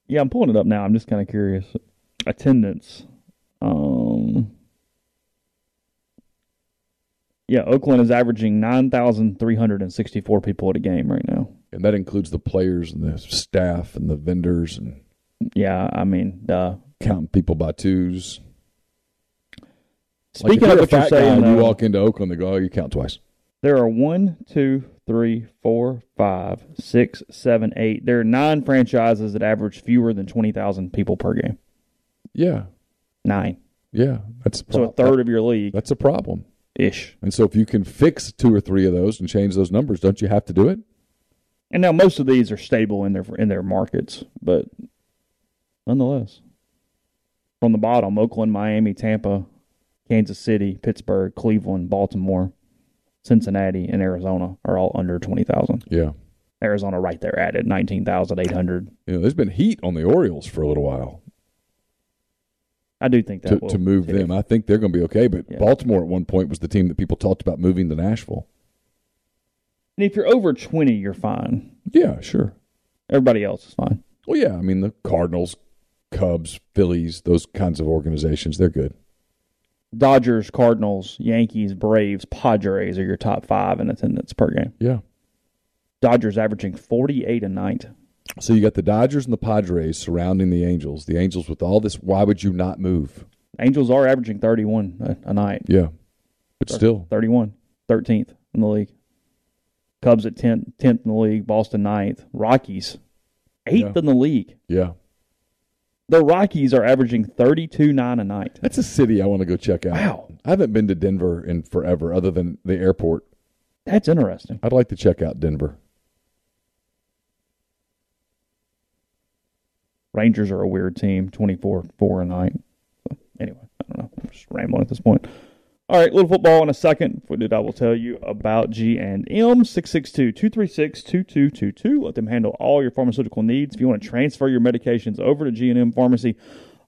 Speaker 4: Yeah, I'm pulling it up now. I'm just kind of curious. Attendance. Um, yeah, Oakland is averaging 9,364 people at a game right now.
Speaker 5: And that includes the players and the staff and the vendors and
Speaker 4: Yeah, I mean, uh,
Speaker 5: counting people by twos.
Speaker 4: speaking
Speaker 5: like if
Speaker 4: of
Speaker 5: you're a
Speaker 4: what you're
Speaker 5: fat guy
Speaker 4: saying,
Speaker 5: and you walk into Oakland, they go, "Oh, you count twice."
Speaker 4: there are one, two, three, four, five, six, seven, eight. There are nine franchises that average fewer than 20,000 people per game.
Speaker 5: Yeah,
Speaker 4: Nine.
Speaker 5: yeah, that's
Speaker 4: So a third of your league
Speaker 5: That's a problem.
Speaker 4: ish.
Speaker 5: And so, if you can fix two or three of those and change those numbers, don't you have to do it?
Speaker 4: And now most of these are stable in their in their markets, but nonetheless, from the bottom, Oakland, Miami, Tampa, Kansas City, Pittsburgh, Cleveland, Baltimore, Cincinnati, and Arizona are all under twenty thousand.
Speaker 5: Yeah.
Speaker 4: Arizona right there at it, nineteen thousand eight hundred.
Speaker 5: You know, there's been heat on the Orioles for a little while
Speaker 4: I do think that
Speaker 5: to, to move them. I think they're going to be okay. But
Speaker 4: Yeah.
Speaker 5: Baltimore at one point was the team that people talked about moving to Nashville.
Speaker 4: And if you're over twenty, you're fine.
Speaker 5: Yeah, sure.
Speaker 4: Everybody else is fine.
Speaker 5: Well, yeah. I mean, the Cardinals, Cubs, Phillies, those kinds of organizations, they're good.
Speaker 4: Dodgers, Cardinals, Yankees, Braves, Padres are your top five in attendance per game.
Speaker 5: Yeah.
Speaker 4: Dodgers averaging forty eight a night.
Speaker 5: So you got the Dodgers and the Padres surrounding the Angels. The Angels with all this. Why would you not move?
Speaker 4: Angels are averaging 31 a, a night.
Speaker 5: Yeah, but still,
Speaker 4: 31, 13th in the league. Cubs at 10th, 10th in the league. Boston 9th. Rockies 8th
Speaker 5: Yeah.
Speaker 4: in the league.
Speaker 5: yeah.
Speaker 4: The Rockies are averaging 32 9 a night.
Speaker 5: That's a city I want to go check out.
Speaker 4: Wow.
Speaker 5: I haven't been to Denver in forever, other than the airport.
Speaker 4: That's interesting.
Speaker 5: I'd like to check out Denver.
Speaker 4: Rangers are a weird team, 24 4 a night. So, anyway, I don't know. I'm just rambling at this point. All right, little football in a second. We did, I will tell you about G and M 662-236-2222. Let them handle all your pharmaceutical needs. If you want to transfer your medications over to G and M Pharmacy,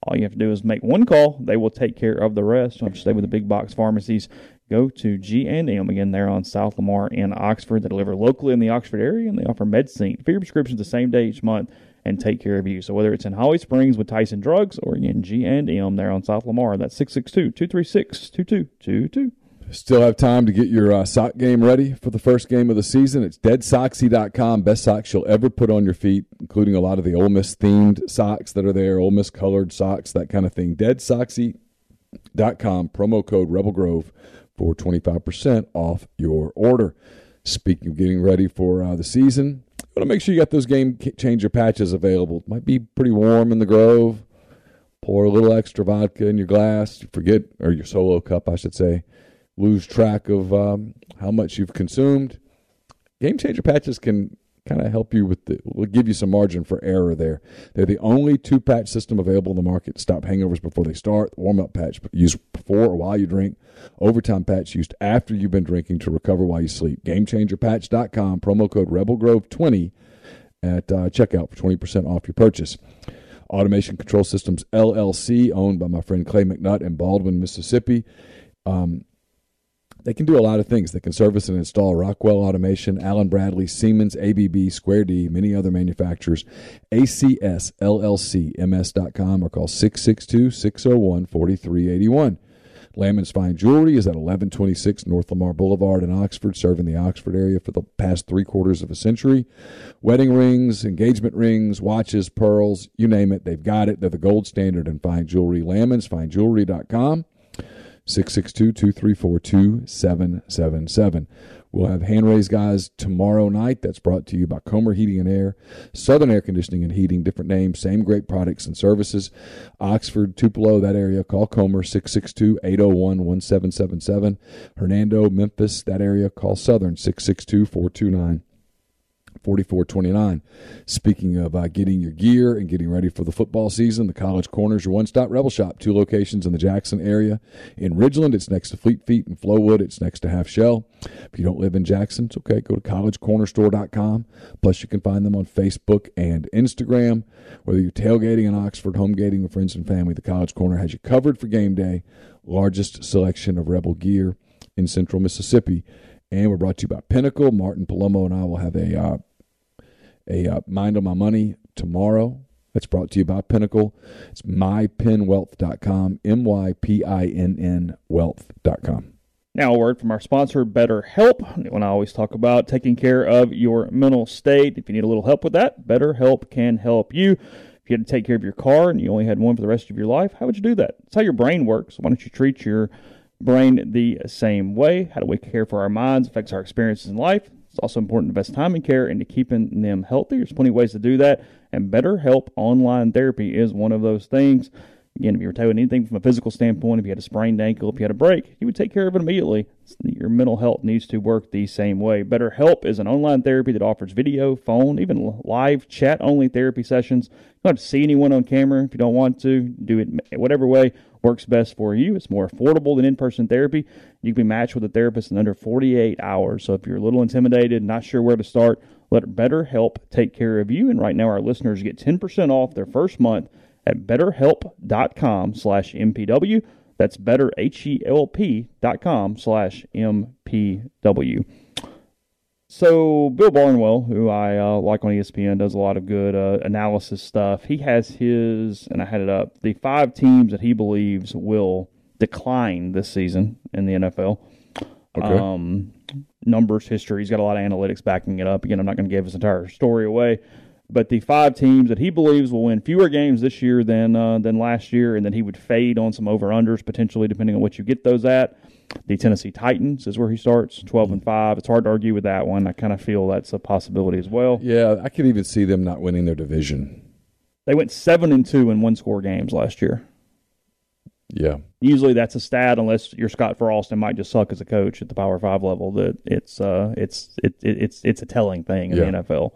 Speaker 4: all you have to do is make one call. They will take care of the rest. You don't have to stay with the big box pharmacies. Go to G and M again. They're on South Lamar in Oxford. They deliver locally in the Oxford area, and they offer medicine for your prescriptions the same day each month and take care of you. So whether it's in Holly Springs with Tyson Drugs or again G and M there on South Lamar, that's 662-236-2222.
Speaker 5: Still have time to get your uh, sock game ready for the first game of the season. It's deadsoxy.com. Best socks you'll ever put on your feet, including a lot of the Ole Miss themed socks that are there, Ole Miss colored socks, that kind of thing. Deadsoxy.com, promo code Rebel Grove for 25% off your order. Speaking of getting ready for uh, the season, want to make sure you got those game changer patches available. It might be pretty warm in the Grove. Pour a little extra vodka in your glass. You forget, or your solo cup, I should say lose track of um, how much you've consumed. Game changer patches can kind of help you with the, will give you some margin for error there. They're the only two patch system available in the market to stop hangovers before they start. Warm up patch used before or while you drink. Overtime patch used after you've been drinking to recover while you sleep. GameChangerPatch.com, promo code RebelGrove20 at uh, checkout for 20% off your purchase. Automation Control Systems LLC, owned by my friend Clay McNutt in Baldwin, Mississippi. Um, they can do a lot of things. They can service and install Rockwell Automation, Allen Bradley, Siemens, ABB, Square D, many other manufacturers. ACSLLCMS.com or call 662 601 4381. Lammon's Fine Jewelry is at 1126 North Lamar Boulevard in Oxford, serving the Oxford area for the past three quarters of a century. Wedding rings, engagement rings, watches, pearls, you name it, they've got it. They're the gold standard in fine jewelry. Lammon's FineJewelry.com. 662-234-2777. We'll have hand raised guys tomorrow night. That's brought to you by Comer Heating and Air, Southern Air Conditioning and Heating, different names, same great products and services. Oxford, Tupelo, that area, call Comer 662-801-1777. Hernando, Memphis, that area, call Southern 662-429 4429. Speaking of uh, getting your gear and getting ready for the football season, the College Corner is your one stop Rebel Shop. Two locations in the Jackson area. In Ridgeland, it's next to Fleet Feet. In Flowood, it's next to Half Shell. If you don't live in Jackson, it's okay. Go to collegecornerstore.com. Plus, you can find them on Facebook and Instagram. Whether you're tailgating in Oxford, home gating with friends and family, the College Corner has you covered for game day. Largest selection of Rebel gear in central Mississippi. And we're brought to you by Pinnacle. Martin Palomo and I will have a uh, a uh, Mind on My Money tomorrow. That's brought to you by Pinnacle. It's mypinnwealth.com, M Y P I N N wealth.com.
Speaker 4: Now, a word from our sponsor, BetterHelp. When I always talk about taking care of your mental state, if you need a little help with that, BetterHelp can help you. If you had to take care of your car and you only had one for the rest of your life, how would you do that? It's how your brain works. Why don't you treat your brain the same way? How do we care for our minds affects our experiences in life. It's also important to invest time and care into keeping them healthy. There's plenty of ways to do that, and BetterHelp online therapy is one of those things. Again, if you were doing anything from a physical standpoint, if you had a sprained ankle, if you had a break, you would take care of it immediately. Your mental health needs to work the same way. BetterHelp is an online therapy that offers video, phone, even live chat only therapy sessions. You don't have to see anyone on camera if you don't want to. Do it whatever way works best for you. It's more affordable than in person therapy. You can be matched with a therapist in under 48 hours. So if you're a little intimidated, not sure where to start, let BetterHelp take care of you. And right now, our listeners get 10% off their first month at betterhelp.com slash MPW. That's betterhelp.com slash MPW. So Bill Barnwell, who I uh, like on ESPN, does a lot of good uh, analysis stuff. He has his, and I had it up, the five teams that he believes will decline this season in the NFL.
Speaker 5: Okay.
Speaker 4: Um, numbers, history. He's got a lot of analytics backing it up. Again, I'm not going to give his entire story away, but the five teams that he believes will win fewer games this year than uh, than last year, and then he would fade on some over unders potentially, depending on what you get those at. The Tennessee Titans is where he starts, 12 and 5. It's hard to argue with that one. I kind of feel that's a possibility as well.
Speaker 5: Yeah, I could even see them not winning their division.
Speaker 4: They went 7 and 2 in one score games last year.
Speaker 5: Yeah.
Speaker 4: Usually that's a stat unless you're Scott Frost and might just suck as a coach at the Power 5 level that it's uh it's it, it it's it's a telling thing in
Speaker 5: Yeah.
Speaker 4: the NFL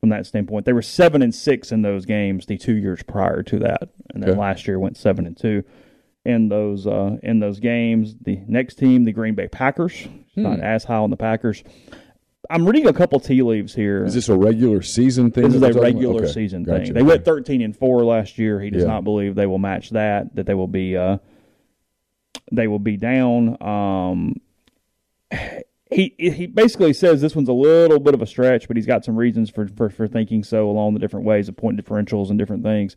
Speaker 4: from that standpoint. They were 7 and 6 in those games the 2 years prior to that and then
Speaker 5: Okay.
Speaker 4: last year went 7 and 2 in those uh in those games. The next team, the Green Bay Packers,
Speaker 5: Hmm.
Speaker 4: not as high on the Packers. I'm reading a couple tea leaves here.
Speaker 5: Is this a regular season thing?
Speaker 4: This is a
Speaker 5: we're talking about?
Speaker 4: regular
Speaker 5: Okay.
Speaker 4: season
Speaker 5: Gotcha.
Speaker 4: thing. They went 13 and 4 last year. He does
Speaker 5: Yeah.
Speaker 4: not believe they will match that, that they will be uh they will be down. Um he he basically says this one's a little bit of a stretch, but he's got some reasons for for, for thinking so along the different ways of point differentials and different things.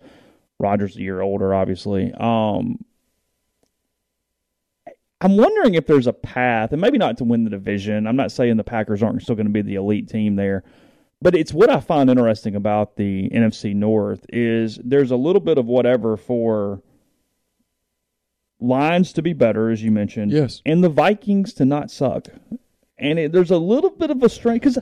Speaker 4: Rodgers a year older, obviously. Um I'm wondering if there's a path, and maybe not to win the division. I'm not saying the Packers aren't still going to be the elite team there, but it's what I find interesting about the NFC North is there's a little bit of whatever for lines to be better, as you mentioned,
Speaker 5: Yes.
Speaker 4: and the Vikings to not suck. And it, there's a little bit of a strain because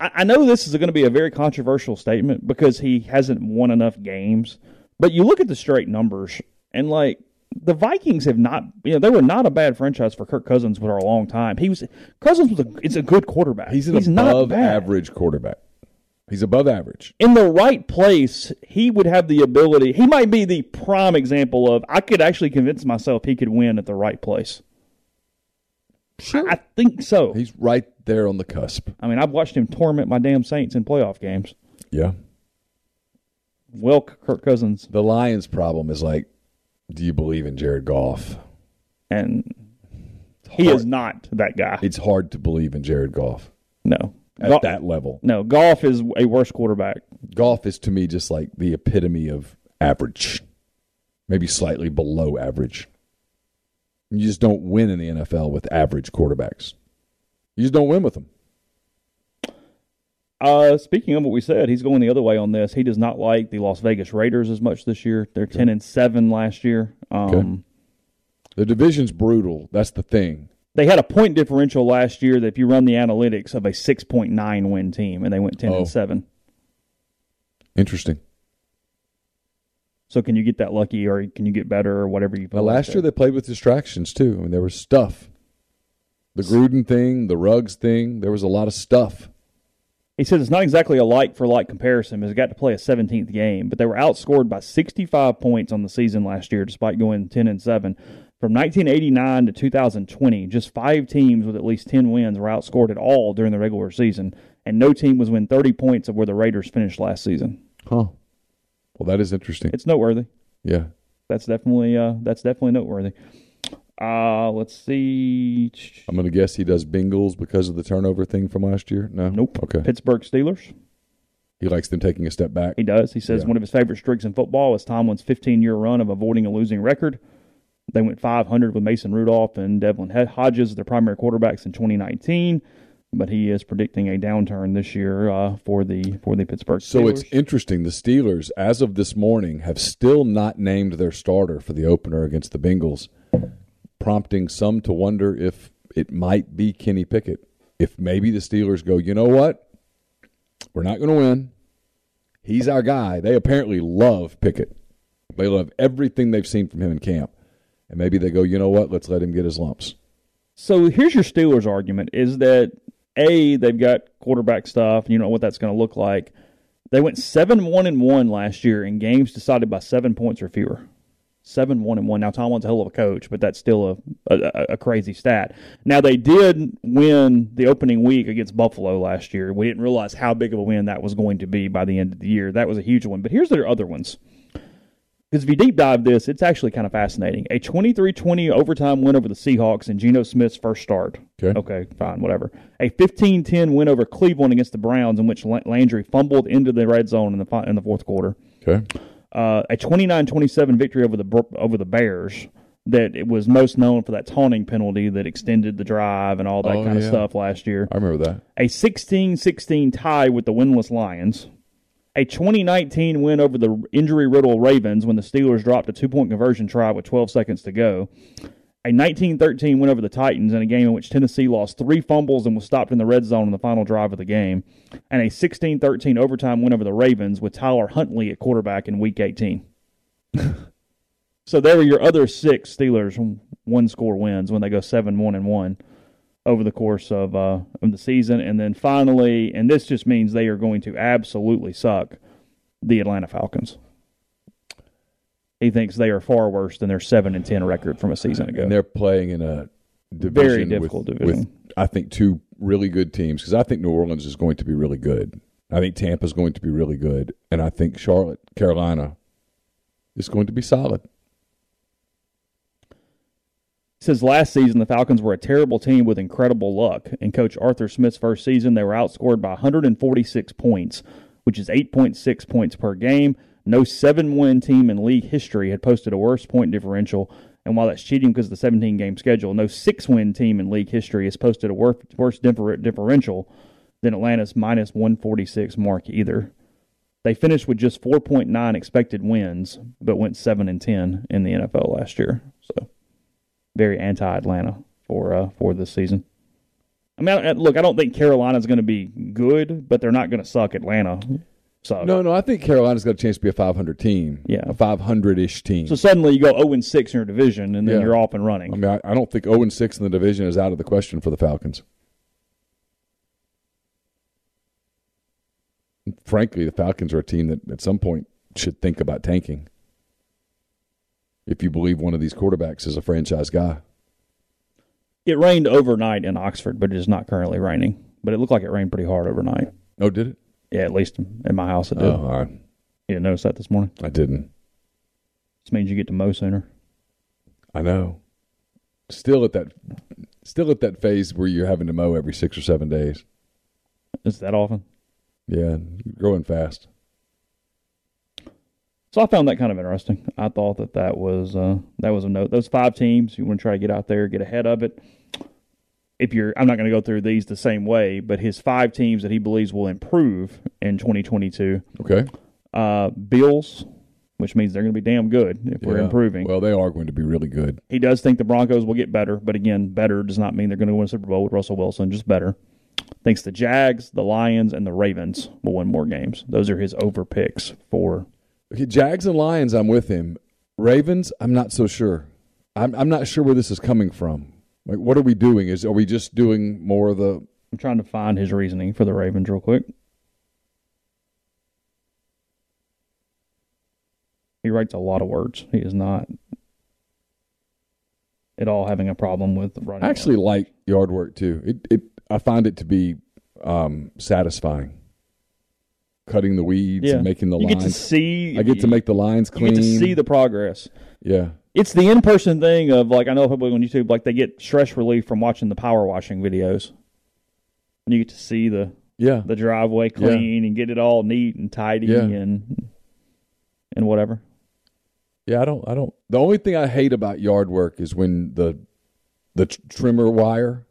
Speaker 4: I, I know this is going to be a very controversial statement because he hasn't won enough games. But you look at the straight numbers, and like the Vikings have not, you know, they were not a bad franchise for Kirk Cousins for a long time. He was Cousins was a, it's a good quarterback.
Speaker 5: He's an
Speaker 4: not
Speaker 5: above average quarterback. He's above average.
Speaker 4: in the right place, he would have the ability. He might be the prime example of I could actually convince myself he could win at the right place.
Speaker 5: Sure.
Speaker 4: I think so.
Speaker 5: He's right there on the cusp.
Speaker 4: I mean, I've watched him torment my damn Saints in playoff games.
Speaker 5: Yeah.
Speaker 4: Well, Kirk Cousins
Speaker 5: The Lions' problem is like, do you believe in Jared Goff?
Speaker 4: and he
Speaker 5: hard.
Speaker 4: is not that guy.
Speaker 5: It's hard to believe in Jared Goff
Speaker 4: No,
Speaker 5: at that level.
Speaker 4: no. Goff is a worse quarterback.
Speaker 5: Goff is to me just like the epitome of average, maybe slightly below average. You just don't win in the NFL with average quarterbacks. You just don't win with them.
Speaker 4: Uh, speaking of what we said, he's going the other way on this. He does not like the Las Vegas Raiders as much this year. They're ten and seven last year. Um,
Speaker 5: Okay. The division's brutal. That's the thing.
Speaker 4: They had a point differential last year that if you run the analytics of a six point nine win team, and they went ten
Speaker 5: Oh.
Speaker 4: and seven.
Speaker 5: Interesting.
Speaker 4: So can you get that lucky, or can you get better, or whatever you?
Speaker 5: Well, last year they played with distractions too. I mean, there was stuff. The Gruden thing, the Ruggs thing. There was a lot of stuff.
Speaker 4: He says it's not exactly a like for like comparison because he got to play a 17th game, but they were outscored by 65 points on the season last year, despite going 10 and 7. From 1989 to 2020, just five teams with at least 10 wins were outscored at all during the regular season, and no team was within 30 points of where the Raiders finished last season.
Speaker 5: Huh. Well, that is interesting.
Speaker 4: It's noteworthy.
Speaker 5: Yeah.
Speaker 4: That's definitely uh, that's definitely noteworthy. Uh, let's see.
Speaker 5: I'm going to guess he does Bengals because of the turnover thing from last year. No.
Speaker 4: Nope.
Speaker 5: Okay.
Speaker 4: Pittsburgh Steelers.
Speaker 5: He likes them taking a step back.
Speaker 4: He does. He says
Speaker 5: Yeah.
Speaker 4: one of his favorite streaks in football is Tomlin's 15 year run of avoiding a losing record. They went 500 with Mason Rudolph and Devlin Hodges as their primary quarterbacks in 2019, but he is predicting a downturn this year uh, for the for the Pittsburgh Steelers.
Speaker 5: So it's interesting. The Steelers, as of this morning, have still not named their starter for the opener against the Bengals, prompting some to wonder if it might be Kenny Pickett. If maybe the Steelers go, you know what? We're not going to win. He's our guy. They apparently love Pickett. They love everything they've seen from him in camp. And maybe they go, you know what? Let's let him get his lumps.
Speaker 4: So here's your Steelers argument is that A, they've got quarterback stuff, and you know what that's going to look like. They went 7 1 and 1 last year in games decided by seven points or fewer. 7 1 and 1. Now, Tomlin's a hell of a coach, but that's still a, a, a crazy stat. Now, they did win the opening week against Buffalo last year. We didn't realize how big of a win that was going to be by the end of the year. That was a huge one. But here's their other ones. Because if you deep dive this, it's actually kind of fascinating. A 23 20 overtime win over the Seahawks in Geno Smith's first start.
Speaker 5: Okay.
Speaker 4: Okay, fine, whatever. A 15 10 win over Cleveland against the Browns, in which Landry fumbled into the red zone in the, in the fourth quarter.
Speaker 5: Okay.
Speaker 4: Uh, a 29 27 victory over the, over the Bears. That it was most known for that taunting penalty that extended the drive and all that
Speaker 5: Oh,
Speaker 4: kind of stuff last year
Speaker 5: I remember that.
Speaker 4: a 16 16 tie with the winless Lions, a 2019 win over the injury riddled Ravens when the Steelers dropped a two point conversion try with 12 seconds to go, a 1913 win over the Titans in a game in which Tennessee lost three fumbles and was stopped in the red zone in the final drive of the game, and a 16 13 overtime win over the Ravens with Tyler Huntley at quarterback in week 18. so there were your other six Steelers one score wins when they go 7 1 and 1 over the course of uh, of the season, and then finally, and this just means they are going to absolutely suck the Atlanta Falcons. He thinks they are far worse than their seven and ten record from a season ago.
Speaker 5: And they're playing in a division
Speaker 4: Very difficult
Speaker 5: with,
Speaker 4: division.
Speaker 5: with I think two really good teams because I think New Orleans is going to be really good. I think Tampa is going to be really good, and I think Charlotte, Carolina, is going to be solid.
Speaker 4: Says last season the Falcons were a terrible team with incredible luck. In Coach Arthur Smith's first season, they were outscored by 146 points, which is 8.6 points per game. No seven win team in league history had posted a worse point differential. And while that's cheating because of the 17 game schedule, no six win team in league history has posted a worse, worse differential than Atlanta's minus 146 mark either. They finished with just 4.9 expected wins, but went 7 and 10 in the NFL last year. So very anti-Atlanta for uh, for this season. I mean, I- look, I don't think Carolina's going to be good, but they're not going to suck Atlanta. Suck.
Speaker 5: No, no, I think Carolina's got a chance to be a 500 team.
Speaker 4: Yeah.
Speaker 5: a 500 ish team.
Speaker 4: So suddenly you go 0 and 6 in your division, and then
Speaker 5: Yeah.
Speaker 4: you're off and running.
Speaker 5: I mean, I, I don't think 0 and 6 in the division is out of the question for the Falcons. Frankly, the Falcons are a team that at some point should think about tanking. If you believe one of these quarterbacks is a franchise guy.
Speaker 4: It rained overnight in Oxford, but it is not currently raining. But it looked like it rained pretty hard overnight.
Speaker 5: Oh, did it?
Speaker 4: Yeah, at least in my house it did.
Speaker 5: Oh, all right.
Speaker 4: You didn't notice that this morning?
Speaker 5: I didn't.
Speaker 4: This means you get to mow sooner.
Speaker 5: I know. Still at that, still at that phase where you're having to mow every six or seven days.
Speaker 4: Is that often?
Speaker 5: Yeah, growing fast.
Speaker 4: So I found that kind of interesting. I thought that that was uh, that was a note. Those five teams, you want to try to get out there, get ahead of it. If you're, I'm not going to go through these the same way, but his five teams that he believes will improve in 2022:
Speaker 5: Okay.
Speaker 4: uh, Bills, which means they're going to be damn good if we're improving.
Speaker 5: Well, they are going to be really good.
Speaker 4: he does think the Broncos will get better, but again, better does not mean they're going to win a Super Bowl with Russell Wilson. Just better. Thinks the Jags, the Lions, and the Ravens will win more games. Those are his over picks for
Speaker 5: Okay, Jags and Lions, I'm with him. Ravens, I'm not so sure. I'm, I'm not sure where this is coming from. Like, what are we doing? Is are we just doing more of the?
Speaker 4: I'm trying to find his reasoning for the Ravens real quick. He writes a lot of words. He is not at all having a problem with running.
Speaker 5: I actually out. like yard work too. It, it I find it to be um, satisfying. Cutting the weeds
Speaker 4: yeah.
Speaker 5: and making the
Speaker 4: you
Speaker 5: lines.
Speaker 4: get to see.
Speaker 5: I get to make the lines clean.
Speaker 4: You get to see the progress.
Speaker 5: yeah.
Speaker 4: It's the in person thing of like I know people on YouTube like they get stress relief from watching the power washing videos. And you get to see the
Speaker 5: Yeah.
Speaker 4: the driveway
Speaker 5: Yeah.
Speaker 4: clean and get it all neat and tidy
Speaker 5: Yeah.
Speaker 4: and and whatever.
Speaker 5: Yeah, I don't. I don't. The only thing I hate about yard work is when the the trimmer wire,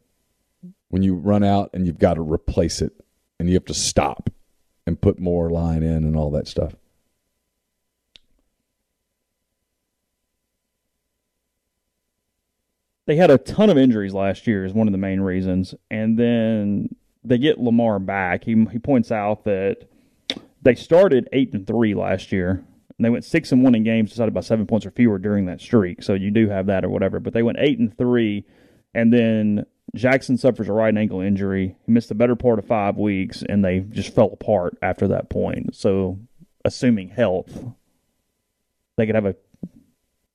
Speaker 5: when you run out and you've got to replace it, and you have to stop and put more line in and all that stuff.
Speaker 4: They had a ton of injuries last year is one of the main reasons, and then they get Lamar back. He he points out that they started eight and three last year, and they went six and one in games decided by seven points or fewer during that streak. So you do have that or whatever. But they went eight and three, and then Jackson suffers a right ankle injury. He missed the better part of five weeks, and they just fell apart after that point. So, assuming health, they could have a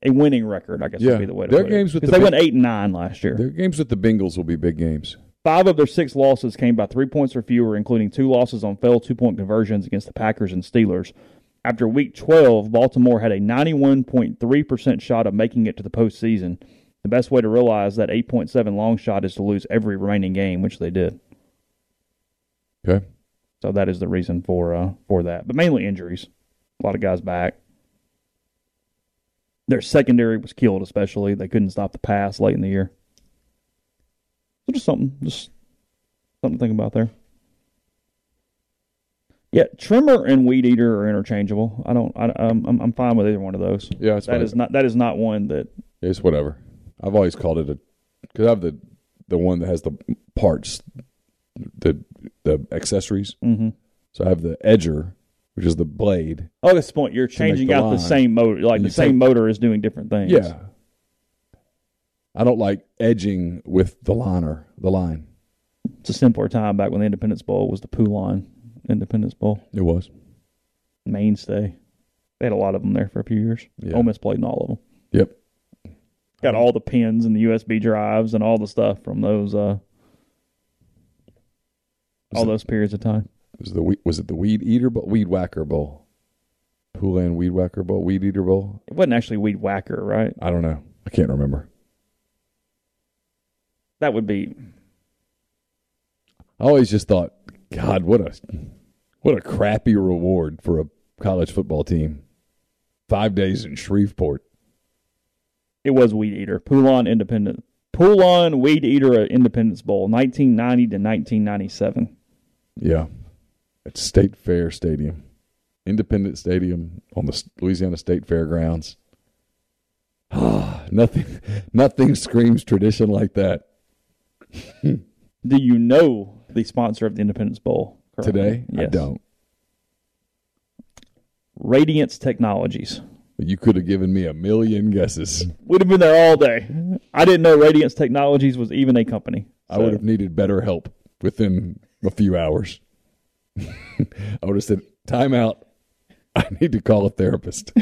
Speaker 4: a winning record. I guess
Speaker 5: Yeah.
Speaker 4: would be the way to
Speaker 5: Their
Speaker 4: put
Speaker 5: games
Speaker 4: it.
Speaker 5: with
Speaker 4: because
Speaker 5: the
Speaker 4: they went eight and nine last year.
Speaker 5: Their games with the Bengals will be big games.
Speaker 4: Five of their six losses came by three points or fewer, including two losses on failed two point conversions against the Packers and Steelers. After week 12, Baltimore had a 91.3% shot of making it to the postseason. The best way to realize that 8.7 long shot is to lose every remaining game, which they did.
Speaker 5: Okay.
Speaker 4: So that is the reason for uh, for that, but mainly injuries. A lot of guys back. Their secondary was killed, especially they couldn't stop the pass late in the year. So just something, just something to think about there. Yeah, trimmer and weed eater are interchangeable. I don't. I, I'm I'm I'm fine with either one of those.
Speaker 5: Yeah,
Speaker 4: That
Speaker 5: fine.
Speaker 4: is not that is not one that
Speaker 5: It's whatever. I've always called it a because I have the the one that has the parts, the the accessories.
Speaker 4: Mm-hmm.
Speaker 5: So I have the edger, which is the blade.
Speaker 4: Oh, that's the point. You're changing
Speaker 5: the
Speaker 4: out the same motor. Like the same
Speaker 5: take-
Speaker 4: motor is doing different things.
Speaker 5: Yeah. I don't like edging with the liner, the line.
Speaker 4: It's a simpler time back when the Independence Bowl was the Poulan Independence Bowl
Speaker 5: It was.
Speaker 4: mainstay. They had a lot of them there for a few years.
Speaker 5: Yeah.
Speaker 4: Ole Miss played in all of them.
Speaker 5: Yep.
Speaker 4: Got all the pins and the USB drives and all the stuff from those uh all
Speaker 5: it-
Speaker 4: those periods of time.
Speaker 5: Was the was it the weed eater bowl, weed whacker bowl, Poulan weed whacker bowl, weed eater bowl?
Speaker 4: It wasn't actually Weed Whacker, right?
Speaker 5: I don't know. I can't remember.
Speaker 4: That would be
Speaker 5: I always just thought, God, what a what a crappy reward for a college football team. Five days in Shreveport.
Speaker 4: It was Weed Eater. Poulan Independent Poulan Weed Eater at Independence Bowl, nineteen ninety to nineteen ninety seven.
Speaker 5: Yeah, at State Fair Stadium, Independent Stadium on the Louisiana State Fairgrounds. Ah, nothing, nothing screams tradition like that.
Speaker 4: Do you know the sponsor of the Independence Bowl currently?
Speaker 5: Today, I don't.
Speaker 4: Radiance Technologies.
Speaker 5: But you could have given me a million guesses.
Speaker 4: We'd have been there all day. I didn't know Radiance Technologies was even a company.
Speaker 5: I would have needed better help within a few hours. I would have said, "Time out. I need to call a therapist."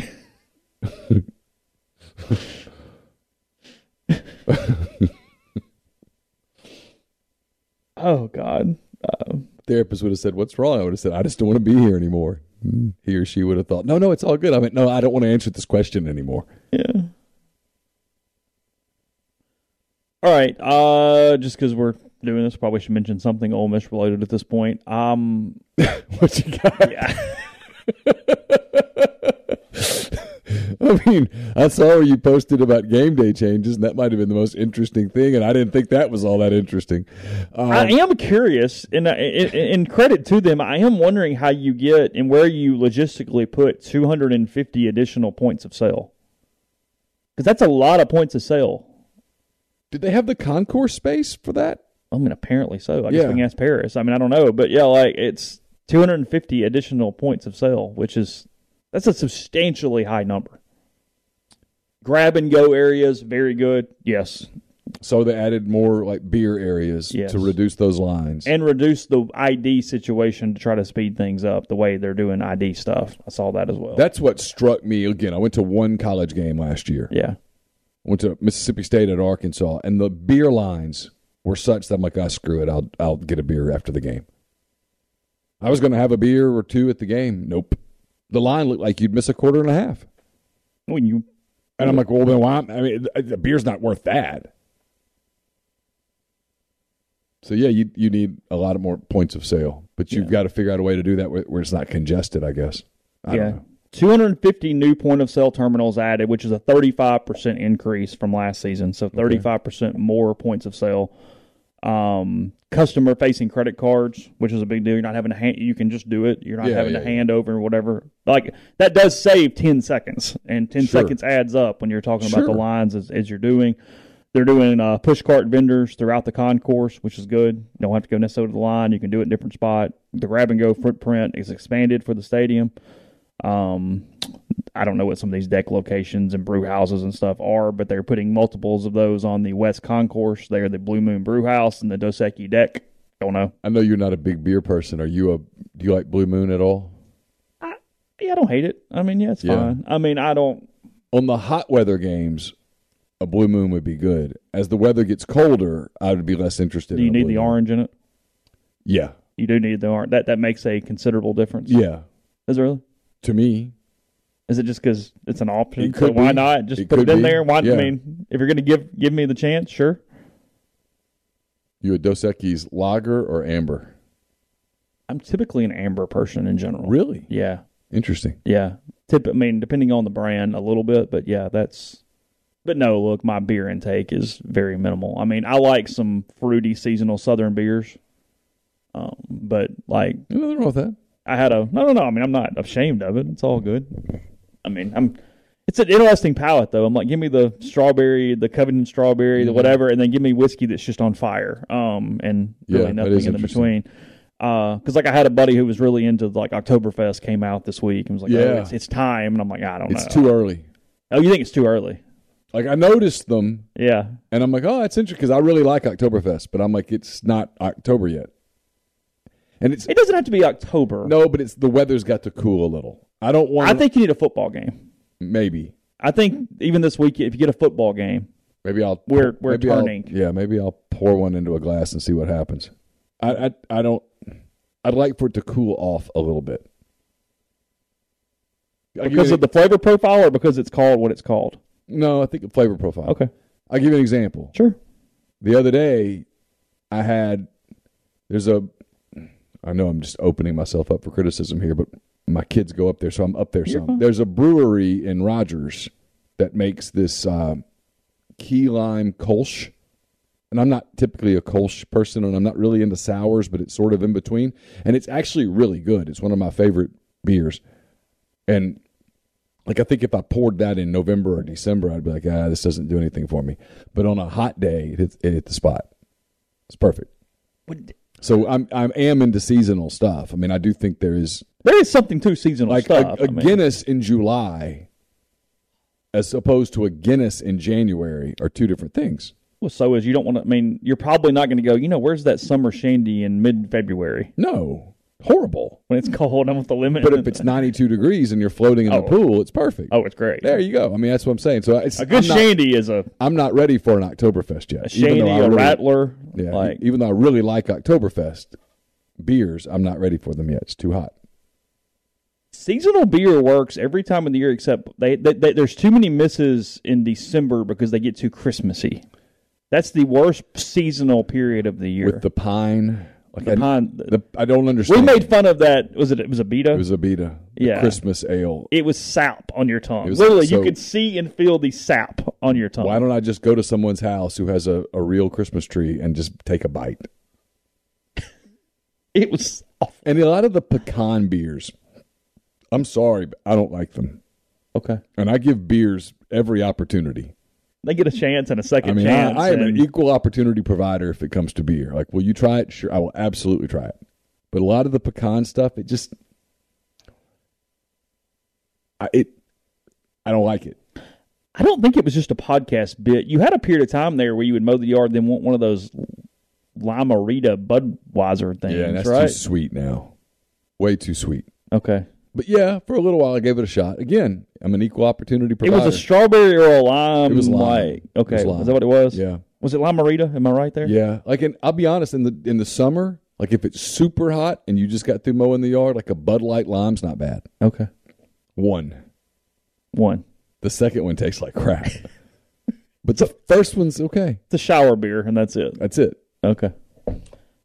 Speaker 4: Oh God. Uh,
Speaker 5: therapist would have said, "What's wrong?" I would have said, "I just don't want to be here anymore." He or she would have thought, "No, no, it's all good." I mean, "No, I don't want to answer this question anymore."
Speaker 4: yeah. All right. Uh, just because we're doing this, probably should mention something Ole Miss related at this point. Um,
Speaker 5: what you got?
Speaker 4: yeah.
Speaker 5: I mean, I saw where you posted about game day changes, and that might have been the most interesting thing. And I didn't think that was all that interesting. Um,
Speaker 4: I am curious, and in, in credit to them, I am wondering how you get and where you logistically put 250 additional points of sale. Because that's a lot of points of sale.
Speaker 5: did they have the concourse space for that?
Speaker 4: I mean, apparently so. I guess
Speaker 5: Yeah.
Speaker 4: we can ask Paris. I mean, I don't know, but yeah, like it's 250 additional points of sale, which is that's a substantially high number. Grab and go areas, very good. Yes,
Speaker 5: So they added more like beer areas
Speaker 4: Yes.
Speaker 5: to reduce those lines.
Speaker 4: and reduce the ID situation to try to speed things up the way they're doing ID stuff. I saw that as well.
Speaker 5: That's what struck me again. I went to one college game last year.
Speaker 4: yeah.
Speaker 5: went to Mississippi State at Arkansas, and the beer lines were such that I'm like, ah, screw it, I'll I'll get a beer after the game. I was going to have a beer or two at the game. Nope. The line looked like you'd miss a quarter and a half,
Speaker 4: When you
Speaker 5: and I'm like, well, then why? I mean, the- beer's not worth that. So yeah, you you need a lot of more points of sale, but you've
Speaker 4: Yeah.
Speaker 5: got to figure out a way to do that where, it's not congested. I guess. I
Speaker 4: yeah. 250 new point of sale terminals added, which is a 35% increase from last season. So 35% more points of sale. Um, customer facing credit cards, which is a big deal. You're not having to hand, you can just do it. You're not
Speaker 5: Yeah,
Speaker 4: having
Speaker 5: yeah,
Speaker 4: to
Speaker 5: yeah.
Speaker 4: hand over or whatever. Like that does save 10 seconds, and 10
Speaker 5: Sure.
Speaker 4: seconds adds up when you're talking about the lines as, as you're doing. They're doing uh, push cart vendors throughout the concourse, which is good. You don't have to go necessarily to the line. You can do it in a different spot. The grab and go footprint is expanded for the stadium. Um, I don't know what some of these deck locations and brew houses and stuff are, but they're putting multiples of those on the West Concourse. They're the Blue Moon Brew House and the Dos Equis deck. Don't know.
Speaker 5: I know you're not a big beer person. Are you a? Do you like Blue Moon at all?
Speaker 4: I, yeah, I don't hate it. I mean, yeah, it's
Speaker 5: Yeah.
Speaker 4: fine. I mean, I don't.
Speaker 5: on the hot weather games, a blue moon would be good. As the weather gets colder, I would be less interested.
Speaker 4: Do you
Speaker 5: in
Speaker 4: need the
Speaker 5: moon.
Speaker 4: orange in it?
Speaker 5: Yeah,
Speaker 4: You do need the orange. That that makes a considerable difference.
Speaker 5: yeah.
Speaker 4: Is it really?
Speaker 5: To me,
Speaker 4: Is it just because it's an option?
Speaker 5: It
Speaker 4: so why
Speaker 5: be.
Speaker 4: not just
Speaker 5: It
Speaker 4: put it in
Speaker 5: be.
Speaker 4: there? Why?
Speaker 5: Yeah.
Speaker 4: I mean, if you're going to give give me the chance, sure.
Speaker 5: you a Dos Equis lager or amber?
Speaker 4: I'm typically an amber person in general.
Speaker 5: Really
Speaker 4: Yeah.
Speaker 5: interesting.
Speaker 4: Yeah. Tip. I mean, depending on the brand, a little bit, but yeah, that's. But no, look, my beer intake is very minimal. I mean, I like some fruity seasonal Southern beers, um, but like
Speaker 5: Nothing wrong with that.
Speaker 4: I had a no, no, no. I mean, I'm not ashamed of it. It's all good. I mean, I'm. It's an interesting palate, though. I'm like, give me the strawberry, the Covington strawberry, the
Speaker 5: Mhm.
Speaker 4: whatever, and then give me whiskey that's just on fire. Um, and
Speaker 5: Yeah,
Speaker 4: really
Speaker 5: that
Speaker 4: nothing in between. Uh, because like I had a buddy who was really into like Oktoberfest came out this week and was like, oh,
Speaker 5: Yeah.
Speaker 4: it's, it's time, and I'm like, I don't
Speaker 5: It's
Speaker 4: know.
Speaker 5: It's too early.
Speaker 4: Oh, you think it's too early?
Speaker 5: Like I noticed them,
Speaker 4: Yeah.
Speaker 5: and I'm like, oh, that's interesting because I really like Oktoberfest, but I'm like, it's not October yet, and it's
Speaker 4: It doesn't have to be October.
Speaker 5: no, but it's the weather's got to cool a little. I don't want.
Speaker 4: I think you need a football game.
Speaker 5: maybe,
Speaker 4: I think even this week, if you get a football game,
Speaker 5: maybe I'll
Speaker 4: We're- we're
Speaker 5: maybe I'll-
Speaker 4: turning.
Speaker 5: yeah, maybe I'll pour one into a glass and see what happens. I, I I don't. I'd like for it to cool off a little bit. I'll
Speaker 4: because of the flavor profile or because it's called what it's called.
Speaker 5: no, I think the flavor profile.
Speaker 4: Okay.
Speaker 5: I'll give you an example.
Speaker 4: Sure.
Speaker 5: The other day, I had there's a. I know I'm just opening myself up for criticism here, but my kids go up there, so I'm up there some. There's a brewery in Rogers that makes this uh, key lime Kolsch, and I'm not typically a Kolsch person, and I'm not really into sours, but it's sort of in between, and it's actually really good. It's one of my favorite beers, and like I think if I poured that in November or December, I'd be like, ah, this doesn't do anything for me. But on a hot day, it hit, it hit the spot. It's perfect. So I'm I am into seasonal stuff. I mean, I do think there is
Speaker 4: There is something to seasonal
Speaker 5: like
Speaker 4: stuff.
Speaker 5: a, a
Speaker 4: I mean,
Speaker 5: Guinness in July, as opposed to a Guinness in January, are two different things.
Speaker 4: well, so is you don't want to. I mean, you're probably not going to go. You know, where's that summer shandy in mid-February
Speaker 5: No, horrible.
Speaker 4: when it's cold I'm with the limit?
Speaker 5: But if it's 92 degrees and you're floating in the
Speaker 4: Oh.
Speaker 5: pool, it's perfect.
Speaker 4: oh, it's great.
Speaker 5: There you go. I mean, that's what I'm saying. So it's
Speaker 4: a good
Speaker 5: not,
Speaker 4: shandy is a,
Speaker 5: I'm not ready for an Oktoberfest yet.
Speaker 4: a
Speaker 5: even
Speaker 4: shandy, a
Speaker 5: really-
Speaker 4: radler.
Speaker 5: Yeah,
Speaker 4: like
Speaker 5: even though I really like Oktoberfest beers, I'm not ready for them yet. It's too hot.
Speaker 4: seasonal beer works every time of the year except they, they, they there's too many misses in December because they get too Christmassy. That's the worst seasonal period of the year.
Speaker 5: With the pine, like
Speaker 4: The
Speaker 5: I, the, I don't understand.
Speaker 4: we made fun of that. Was it? It was a beta.
Speaker 5: It was a beta. the
Speaker 4: Yeah.
Speaker 5: Christmas ale.
Speaker 4: it was sap on your tongue. Literally, you could see and feel the sap on your tongue.
Speaker 5: Why don't I just go to someone's house who has a, a real Christmas tree and just take a bite?
Speaker 4: it was awful.
Speaker 5: And a lot of the pecan beers, I'm sorry, but I don't like them.
Speaker 4: Okay.
Speaker 5: And I give beers every opportunity.
Speaker 4: They get a chance and a second
Speaker 5: I mean,
Speaker 4: chance.
Speaker 5: I, I am an equal opportunity provider if it comes to beer. Like, will you try it? Sure, I will absolutely try it. But a lot of the pecan stuff, it just, I, it, I don't like it.
Speaker 4: I don't think it was just a podcast bit. You had a period of time there where you would mow the yard, then want one of those Lime-A-Rita Budweiser things,
Speaker 5: Yeah, that's
Speaker 4: right?
Speaker 5: too sweet now. Way too sweet.
Speaker 4: okay.
Speaker 5: But yeah, for a little while I gave it a shot. Again, I'm an equal opportunity
Speaker 4: person.
Speaker 5: It
Speaker 4: was a strawberry or a lime.
Speaker 5: It was lime.
Speaker 4: Like, okay,
Speaker 5: It was lime.
Speaker 4: is that what it was?
Speaker 5: Yeah.
Speaker 4: Was it Lime-A-Rita? Am I right there?
Speaker 5: Yeah, like in, I'll be honest, in the in the summer, like if it's super hot and you just got through mowing the yard, like a Bud Light lime's not bad.
Speaker 4: Okay.
Speaker 5: One.
Speaker 4: One.
Speaker 5: The second one tastes like crap. but the first one's okay.
Speaker 4: It's a shower beer, and that's it.
Speaker 5: That's it.
Speaker 4: Okay.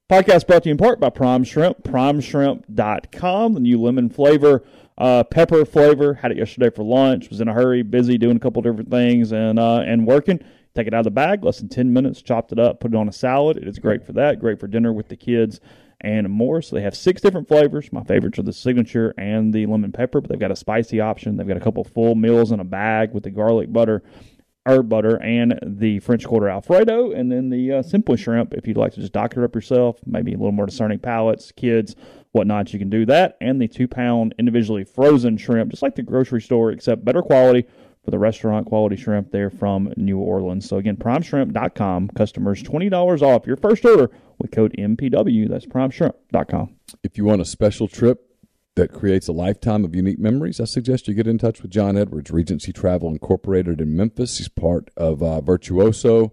Speaker 4: Podcast brought to you in part by Prime Shrimp, primeshrimp.com, the new lemon flavor, uh, pepper flavor. Had it yesterday for lunch, was in a hurry, busy doing a couple different things and uh, and working. Take it out of the bag, less than 10 minutes, chopped it up, put it on a salad. It is great for that, great for dinner with the kids and more. So they have six different flavors. My favorites are the signature and the lemon pepper, but they've got a spicy option. They've got a couple full meals in a bag with the garlic butter herb butter and the French Quarter Alfredo, and then the uh, Simply Shrimp. If you'd like to just doctor up yourself, maybe a little more discerning palates, kids, whatnot, you can do that. And the two pound individually frozen shrimp, just like the grocery store, except better quality for the restaurant quality shrimp there from New Orleans. So again, primeshrimp.com, customers $20 off your first order with code MPW. That's primeshrimp.com.
Speaker 5: If you want a special trip that creates a lifetime of unique memories, I suggest you get in touch with John Edwards, Regency Travel Incorporated in Memphis. He's part of uh, Virtuoso.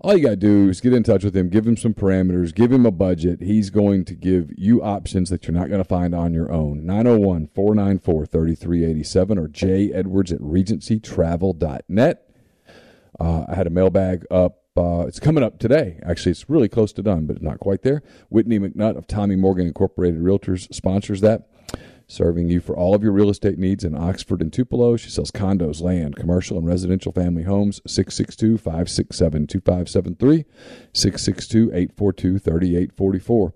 Speaker 5: All you got to do is get in touch with him, give him some parameters, give him a budget. He's going to give you options that you're not going to find on your own. 901 494 3387 or J Edwards at regencytravel.net. Uh, I had a mailbag up. Uh, it's coming up today. Actually, it's really close to done, but not quite there. Whitney McNutt of Tommy Morgan Incorporated Realtors sponsors that, serving you for all of your real estate needs in Oxford and Tupelo. She sells condos, land, commercial, and residential family homes. 662 567 2573, 662 842 3844.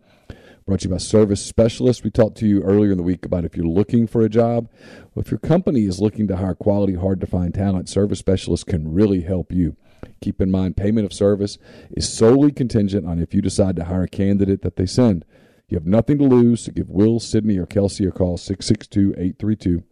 Speaker 5: Brought to you by Service Specialist. We talked to you earlier in the week about if you're looking for a job. Well, if your company is looking to hire quality, hard to find talent, Service Specialist can really help you. Keep in mind, payment of service is solely contingent on if you decide to hire a candidate that they send. You have nothing to lose, so give Will, Sydney, or Kelsey a call 662 832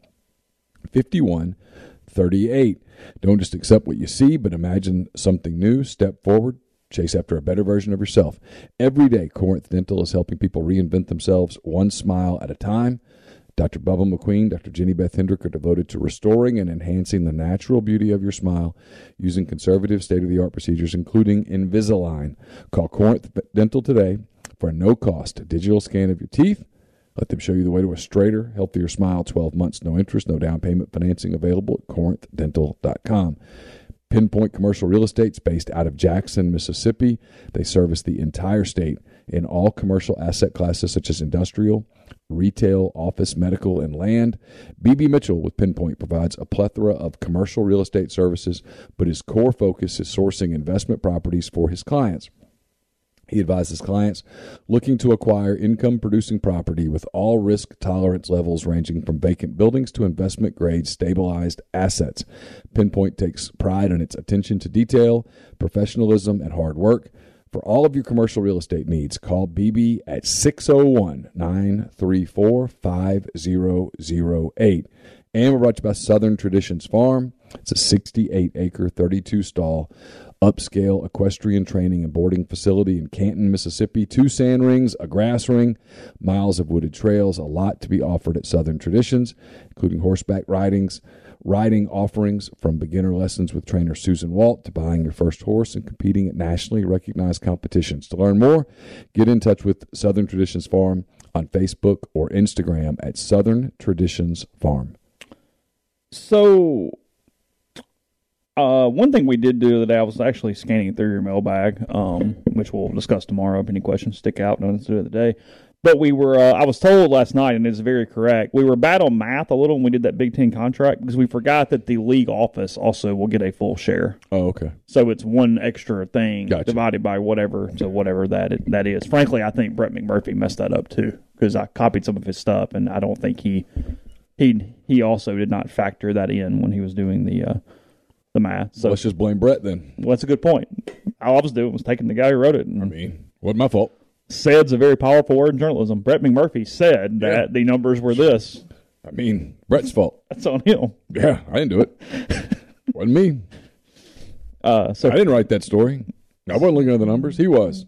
Speaker 5: 5138. Don't just accept what you see, but imagine something new. Step forward, chase after a better version of yourself. Every day, Corinth Dental is helping people reinvent themselves one smile at a time. Dr. Bubba McQueen, Dr. Jenny Beth Hendrick are devoted to restoring and enhancing the natural beauty of your smile using conservative state of the art procedures, including Invisalign. Call Corinth Dental today for a no cost digital scan of your teeth. Let them show you the way to a straighter, healthier smile. 12 months, no interest, no down payment financing available at corinthdental.com. Pinpoint Commercial Real Estate is based out of Jackson, Mississippi. They service the entire state in all commercial asset classes such as industrial, retail, office, medical, and land. BB Mitchell with Pinpoint provides a plethora of commercial real estate services, but his core focus is sourcing investment properties for his clients. He advises clients looking to acquire income producing property with all risk tolerance levels ranging from vacant buildings to investment grade stabilized assets. Pinpoint takes pride in its attention to detail, professionalism, and hard work. For all of your commercial real estate needs, call BB at 601 934 5008. And we're brought to you by Southern Traditions Farm. It's a 68 acre, 32 stall upscale equestrian training and boarding facility in Canton, Mississippi. Two sand rings, a grass ring, miles of wooded trails, a lot to be offered at Southern Traditions, including horseback ridings, riding offerings from beginner lessons with trainer Susan Walt to buying your first horse and competing at nationally recognized competitions. To learn more, get in touch with Southern Traditions Farm on Facebook or Instagram at Southern Traditions Farm.
Speaker 4: So, uh, one thing we did do day, I was actually scanning through your mailbag, um, which we'll discuss tomorrow. If any questions stick out, do the day. But we were, uh, I was told last night, and it's very correct. We were bad on math a little when we did that Big Ten contract because we forgot that the league office also will get a full share.
Speaker 5: Oh, okay.
Speaker 4: So it's one extra thing
Speaker 5: Gotcha.
Speaker 4: divided by whatever, so whatever that it, that is. Frankly, I think Brett McMurphy messed that up too because I copied some of his stuff, and I don't think he he he also did not factor that in when he was doing the uh, the math. So
Speaker 5: Let's just blame Brett then.
Speaker 4: well, that's a good point. All I was doing was taking the guy who wrote it. And
Speaker 5: I mean, wasn't my fault.
Speaker 4: Said's a very powerful word in journalism. Brett McMurphy said that the numbers were this.
Speaker 5: I mean, Brett's fault.
Speaker 4: That's on him.
Speaker 5: Yeah, I didn't do it. Wasn't me.
Speaker 4: Uh, so
Speaker 5: I didn't write that story. I wasn't looking at the numbers. He was.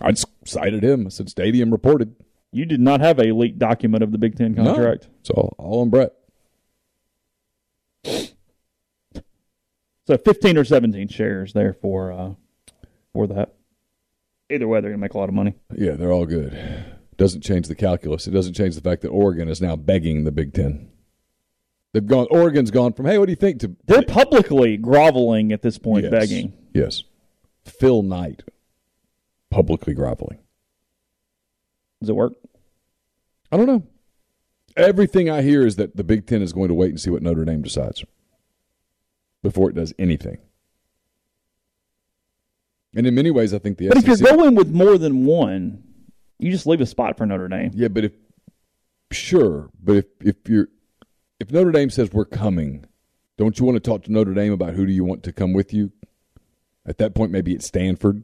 Speaker 5: I just cited him. I said Stadium reported.
Speaker 4: you did not have a leaked document of the Big Ten contract.
Speaker 5: No. It's all, all on Brett.
Speaker 4: So 15 or 17 shares there for uh, for that. Either way, they're going to make a lot of money.
Speaker 5: Yeah, they're all good. Doesn't change the calculus. It doesn't change the fact that Oregon is now begging the Big Ten. They've gone. Oregon's gone from hey, what do you think to
Speaker 4: They're publicly groveling at this point,
Speaker 5: Yes.
Speaker 4: begging.
Speaker 5: Yes, Phil Knight publicly groveling.
Speaker 4: Does it work?
Speaker 5: I don't know. Everything I hear is that the Big Ten is going to wait and see what Notre Dame decides before it does anything. And in many ways, I think the
Speaker 4: But if
Speaker 5: SEC.
Speaker 4: you're going with more than one, you just leave a spot for Notre Dame.
Speaker 5: yeah, but if sure, but if if you're if Notre Dame says we're coming, don't you want to talk to Notre Dame about who do you want to come with you? At that point, maybe it's Stanford.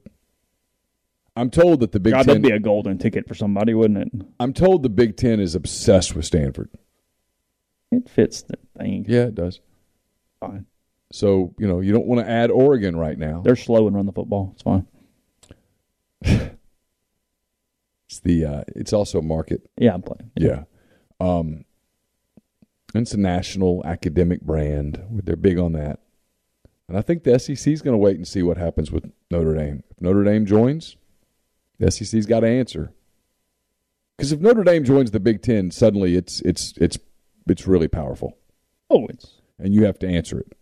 Speaker 5: I'm told that the Big
Speaker 4: God,
Speaker 5: Ten.
Speaker 4: that'd be a golden ticket for somebody, wouldn't it?
Speaker 5: I'm told the Big Ten is obsessed with Stanford.
Speaker 4: It fits the thing.
Speaker 5: Yeah, it does.
Speaker 4: Fine.
Speaker 5: So you know you don't want to add Oregon right now.
Speaker 4: They're slow and run the football. It's fine.
Speaker 5: It's the uh, it's also a market.
Speaker 4: Yeah, I'm playing.
Speaker 5: Yeah. Um, it's a national academic brand. They're big on that. And I think the SEC is going to wait and see what happens with Notre Dame. If Notre Dame joins, the SEC's got to answer. Because if Notre Dame joins the Big Ten, suddenly it's it's it's it's really powerful,
Speaker 4: Oh, it's
Speaker 5: and you have to answer it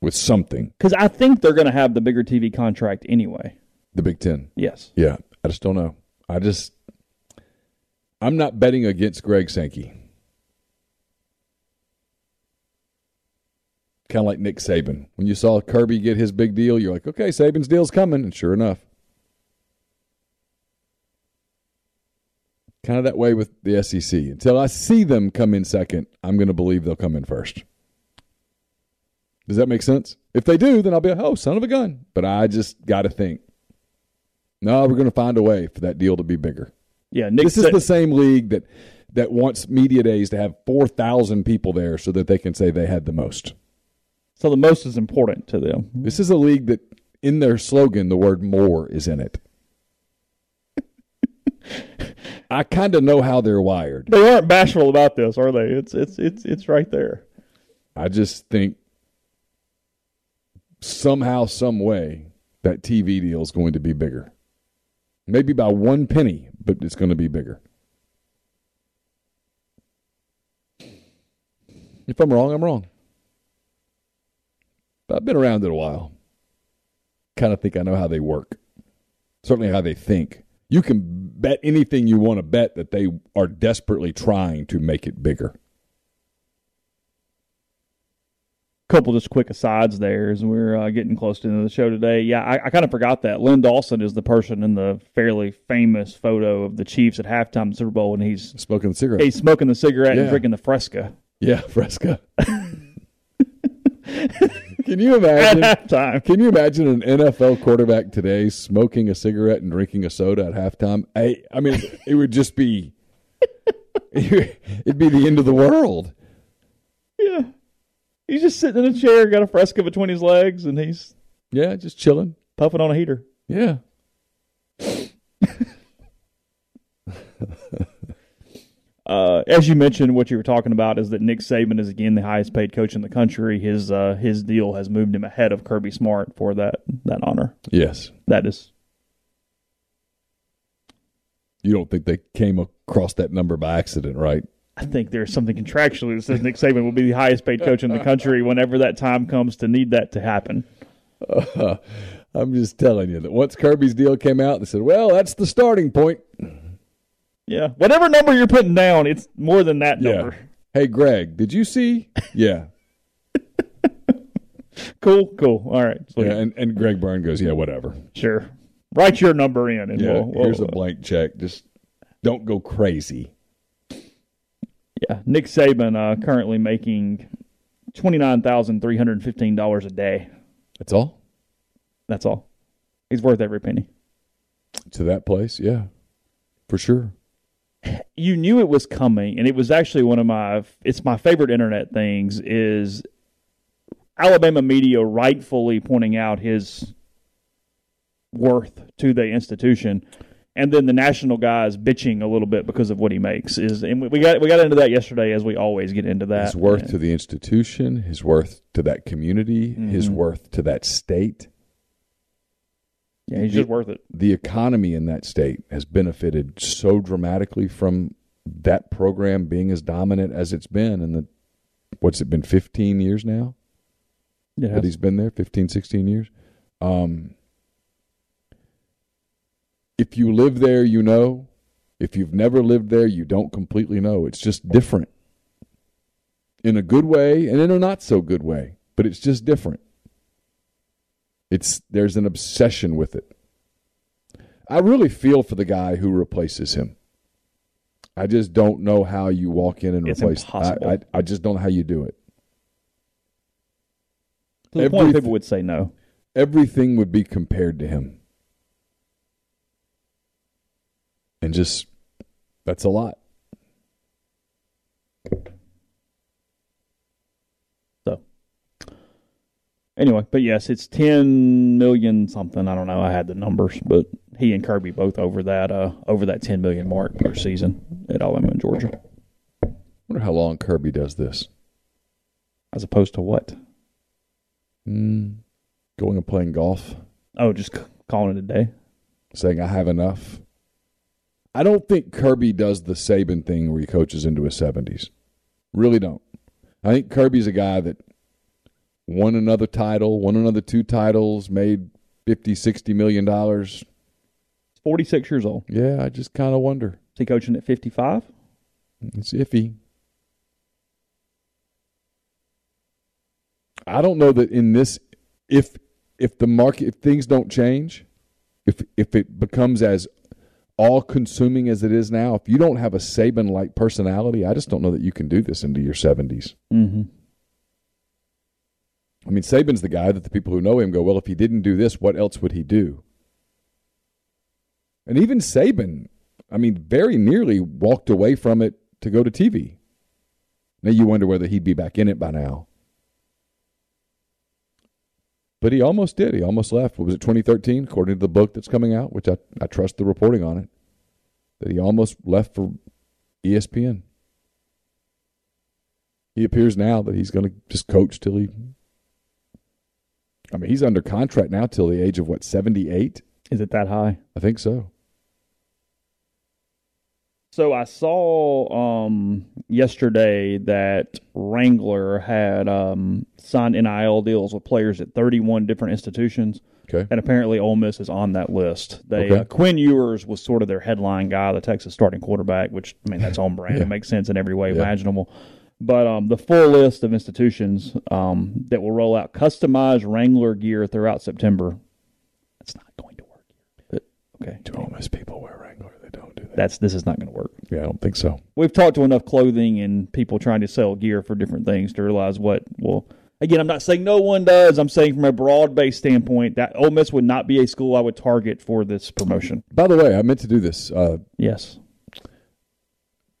Speaker 5: with something.
Speaker 4: because I think they're going to have the bigger TV contract anyway.
Speaker 5: The Big Ten.
Speaker 4: Yes.
Speaker 5: Yeah, I just don't know. I just I'm not betting against Greg Sankey. Kind of like Nick Saban. When you saw Kirby get his big deal, you're like, okay, Saban's deal's coming, and sure enough. Kind of that way with the SEC. Until I see them come in second, I'm going to believe they'll come in first. Does that make sense? If they do, then I'll be like, oh, son of a gun. But I just got to think. No, we're going to find a way for that deal to be bigger.
Speaker 4: Yeah. Nick
Speaker 5: This is the same league that that wants media days to have four thousand people there so that they can say they had the most.
Speaker 4: so the most is important to them.
Speaker 5: This is a league that, in their slogan, the word "more" is in it. I kind of know how they're wired.
Speaker 4: They aren't bashful about this, are they? It's it's it's it's right there.
Speaker 5: I just think somehow, some way, that TV deal is going to be bigger. Maybe by one penny, but it's going to be bigger. If I'm wrong, I'm wrong. But I've been around it a while. Kind of think I know how they work. Certainly how they think. You can bet anything you want to bet that they are desperately trying to make it bigger.
Speaker 4: Couple just quick asides there as we're uh, getting close to the end of the show today. Yeah, I, I kind of forgot that. Len Dawson is the person in the fairly famous photo of the Chiefs at halftime Super Bowl, when he's
Speaker 5: Smoking the cigarette.
Speaker 4: he's smoking the cigarette and drinking the Fresca
Speaker 5: Yeah, Fresca. Can you
Speaker 4: at
Speaker 5: imagine?
Speaker 4: halftime.
Speaker 5: Can you imagine an NFL quarterback today smoking a cigarette and drinking a soda at halftime? I, I mean, it would just be, it'd be the end of the world.
Speaker 4: Yeah, he's just sitting in a chair, got a Fresca between his legs, and he's
Speaker 5: Yeah, just chilling.
Speaker 4: puffing on a heater.
Speaker 5: Yeah.
Speaker 4: Uh, as you mentioned, what you were talking about is that Nick Saban is again the highest paid coach in the country. His uh, his deal has moved him ahead of Kirby Smart for that that honor.
Speaker 5: Yes.
Speaker 4: That is
Speaker 5: You don't think they came across that number by accident, right?
Speaker 4: I think there's something contractually that says Nick Saban will be the highest paid coach in the country whenever that time comes to need that to happen.
Speaker 5: I'm just telling you that once Kirby's deal came out, they said, well, that's the starting point.
Speaker 4: Yeah, whatever number you're putting down, it's more than that number.
Speaker 5: Hey, Greg, did you see? Yeah.
Speaker 4: Cool, cool. All right.
Speaker 5: Yeah. And, and Greg Byrne goes, yeah, whatever.
Speaker 4: sure. Write your number in, and
Speaker 5: Yeah.
Speaker 4: we'll, we'll-
Speaker 5: here's a blank check. Just don't go crazy.
Speaker 4: Yeah. Nick Saban uh, currently making twenty nine thousand three hundred fifteen dollars a day.
Speaker 5: That's all?
Speaker 4: That's all. He's worth every penny.
Speaker 5: To that place? Yeah. For sure.
Speaker 4: you knew it was coming and it was actually one of my it's my favorite internet things is Alabama media rightfully pointing out his worth to the institution, and then the national guys bitching a little bit because of what he makes is, and we got we got into that yesterday as we always get into that.
Speaker 5: His worth
Speaker 4: And-
Speaker 5: to the institution, his worth to that community, his
Speaker 4: Mhm.
Speaker 5: worth to that state.
Speaker 4: yeah, he's just worth it.
Speaker 5: The economy in that state has benefited so dramatically from that program being as dominant as it's been in the what's it been 15 years now
Speaker 4: Yeah,
Speaker 5: that he's been there 15 16 years um if you live there you know. If you've never lived there you don't completely know. It's just different. In a good way and in a not so good way but it's just different. It's there's an obsession with it. I really feel for the guy who replaces him. I just don't know how you walk in and
Speaker 4: It's
Speaker 5: replace
Speaker 4: impossible.
Speaker 5: I, I i just don't know how you do it.
Speaker 4: To the point people would say no.
Speaker 5: everything would be compared to him. And just, that's a lot.
Speaker 4: So anyway, but yes, it's ten million something. I don't know. I had the numbers, but he and Kirby both over that uh over that ten million mark per season at Alabama and Georgia.
Speaker 5: wonder how long Kirby does this.
Speaker 4: As opposed to what?
Speaker 5: Mm, going and playing golf,
Speaker 4: Oh, just c- calling it a day.
Speaker 5: saying, I have enough. I don't think Kirby does the Saban thing where he coaches into his 70s. Really don't. I think Kirby's a guy that won another title, won another two titles, made 50, 60 million dollars.
Speaker 4: Forty six years old.
Speaker 5: Yeah, I just kind of wonder.
Speaker 4: Is he coaching at fifty five?
Speaker 5: It's iffy. I don't know that in this if if the market if things don't change, if if it becomes as all consuming as it is now, if you don't have a Saban like personality, I just don't know that you can do this into your seventies.
Speaker 4: Mm-hmm.
Speaker 5: I mean, Saban's the guy that the people who know him go, well, if he didn't do this, what else would he do? And even Saban, I mean, very nearly walked away from it to go to TV. Now you wonder whether he'd be back in it by now. But he almost did. He almost left. What was it, 2013, according to the book that's coming out, which I, I trust the reporting on it, that he almost left for ESPN. He appears now that he's going to just coach till he I mean, he's under contract now till the age of what, 78?
Speaker 4: Is it that high?
Speaker 5: I think so.
Speaker 4: So I saw um, yesterday that Wrangler had um, signed NIL deals with players at 31 different institutions,
Speaker 5: Okay.
Speaker 4: and apparently Ole Miss is on that list. They
Speaker 5: Okay.
Speaker 4: uh, Quinn Ewers was sort of their headline guy, the Texas starting quarterback, which I mean that's on brand.
Speaker 5: Yeah.
Speaker 4: It makes sense in every way
Speaker 5: Yeah.
Speaker 4: imaginable. But um, the full list of institutions um, that will roll out customized Wrangler gear throughout September. That's not going to work. Okay,
Speaker 5: Do Ole Miss people wear Wrangler? They don't.
Speaker 4: That's this is not going to work
Speaker 5: Yeah, I don't think so.
Speaker 4: we've talked to enough clothing and people trying to sell gear for different things to realize what well again i'm not saying no one does i'm saying from a broad based standpoint that Ole Miss would not be a school i would target for this promotion
Speaker 5: By the way, I meant to do this. Uh,
Speaker 4: yes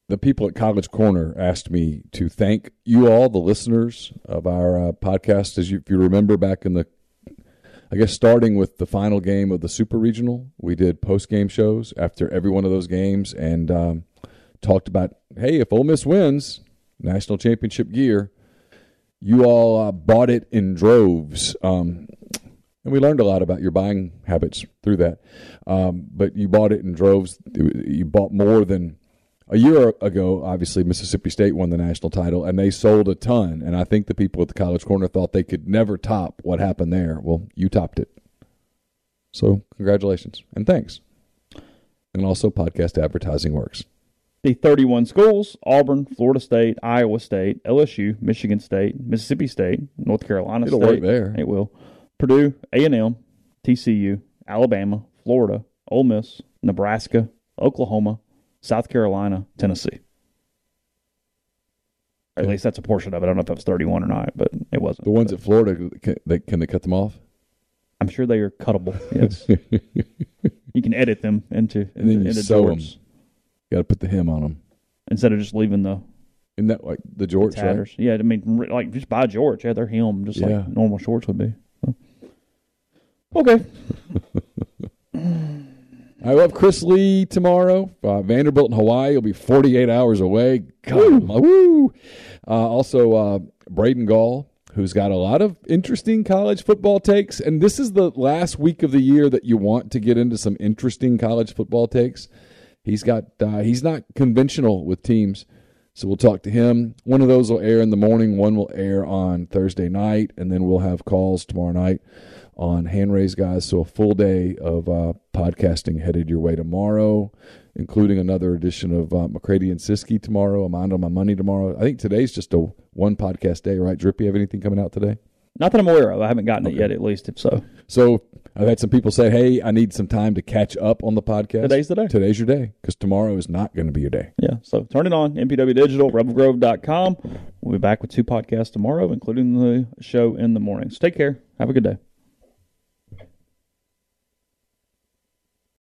Speaker 5: the people at College Corner asked me to thank you all, the listeners of our uh, podcast. As you, if you remember back in the, I guess starting with the final game of the Super Regional, we did post game shows after every one of those games and um, talked about, hey, if Ole Miss wins national championship gear, you all uh, bought it in droves. Um, and we learned a lot about your buying habits through that. Um, but you bought it in droves. You bought more than a year ago, obviously Mississippi State won the national title, and they sold a ton. And I think the people at the College Corner thought they could never top what happened there. Well, you topped it. So congratulations and thanks. And also, podcast advertising works.
Speaker 4: the 31 schools auburn florida state iowa state lsu michigan state mississippi state north carolina
Speaker 5: It'll
Speaker 4: state
Speaker 5: work there.
Speaker 4: it will purdue a&m tcu alabama florida Ole miss nebraska oklahoma south carolina tennessee Or at least that's a portion of it. I don't know if that was 31 or not, but it wasn't.
Speaker 5: The ones at Florida, can they, can they cut them off?
Speaker 4: I'm sure they are cuttable. Yes, you can edit them into
Speaker 5: And then
Speaker 4: into,
Speaker 5: you
Speaker 4: into
Speaker 5: sew 'em.
Speaker 4: jorts
Speaker 5: Got to put the hem on them.
Speaker 4: instead of just leaving the
Speaker 5: In that like the George, right?
Speaker 4: tatters. Yeah, I mean, like just buy George. Yeah, they're him, just
Speaker 5: Yeah.
Speaker 4: like normal shorts would be. So. Okay.
Speaker 5: I love Chris Lee tomorrow. Uh, Vanderbilt in Hawaii will be 48 hours away. God, my- woo! Uh, also, uh, Braden Gall, who's got a lot of interesting college football takes. And this is the last week of the year that you want to get into some interesting college football takes. He's got uh, he's not conventional with teams, so we'll talk to him. One of those will air in the morning. One will air on Thursday night, and then we'll have calls tomorrow night on hand raise guys. So a full day of uh, podcasting headed your way tomorrow, including another edition of uh, McCready and Siski tomorrow. I'm on my money tomorrow. I think today's just a one podcast day, right? Drip, you have anything coming out today?
Speaker 4: Not that I'm aware of. I haven't gotten it yet. At least if so,
Speaker 5: So I've had some people say, "Hey, I need some time to catch up on the podcast."
Speaker 4: Today's the day.
Speaker 5: Today's your day because tomorrow is not going to be your day.
Speaker 4: yeah. So turn it on. MPW Digital, RebelGrove.com. We'll be back with two podcasts tomorrow, including the show in the morning. So take care. Have a good day.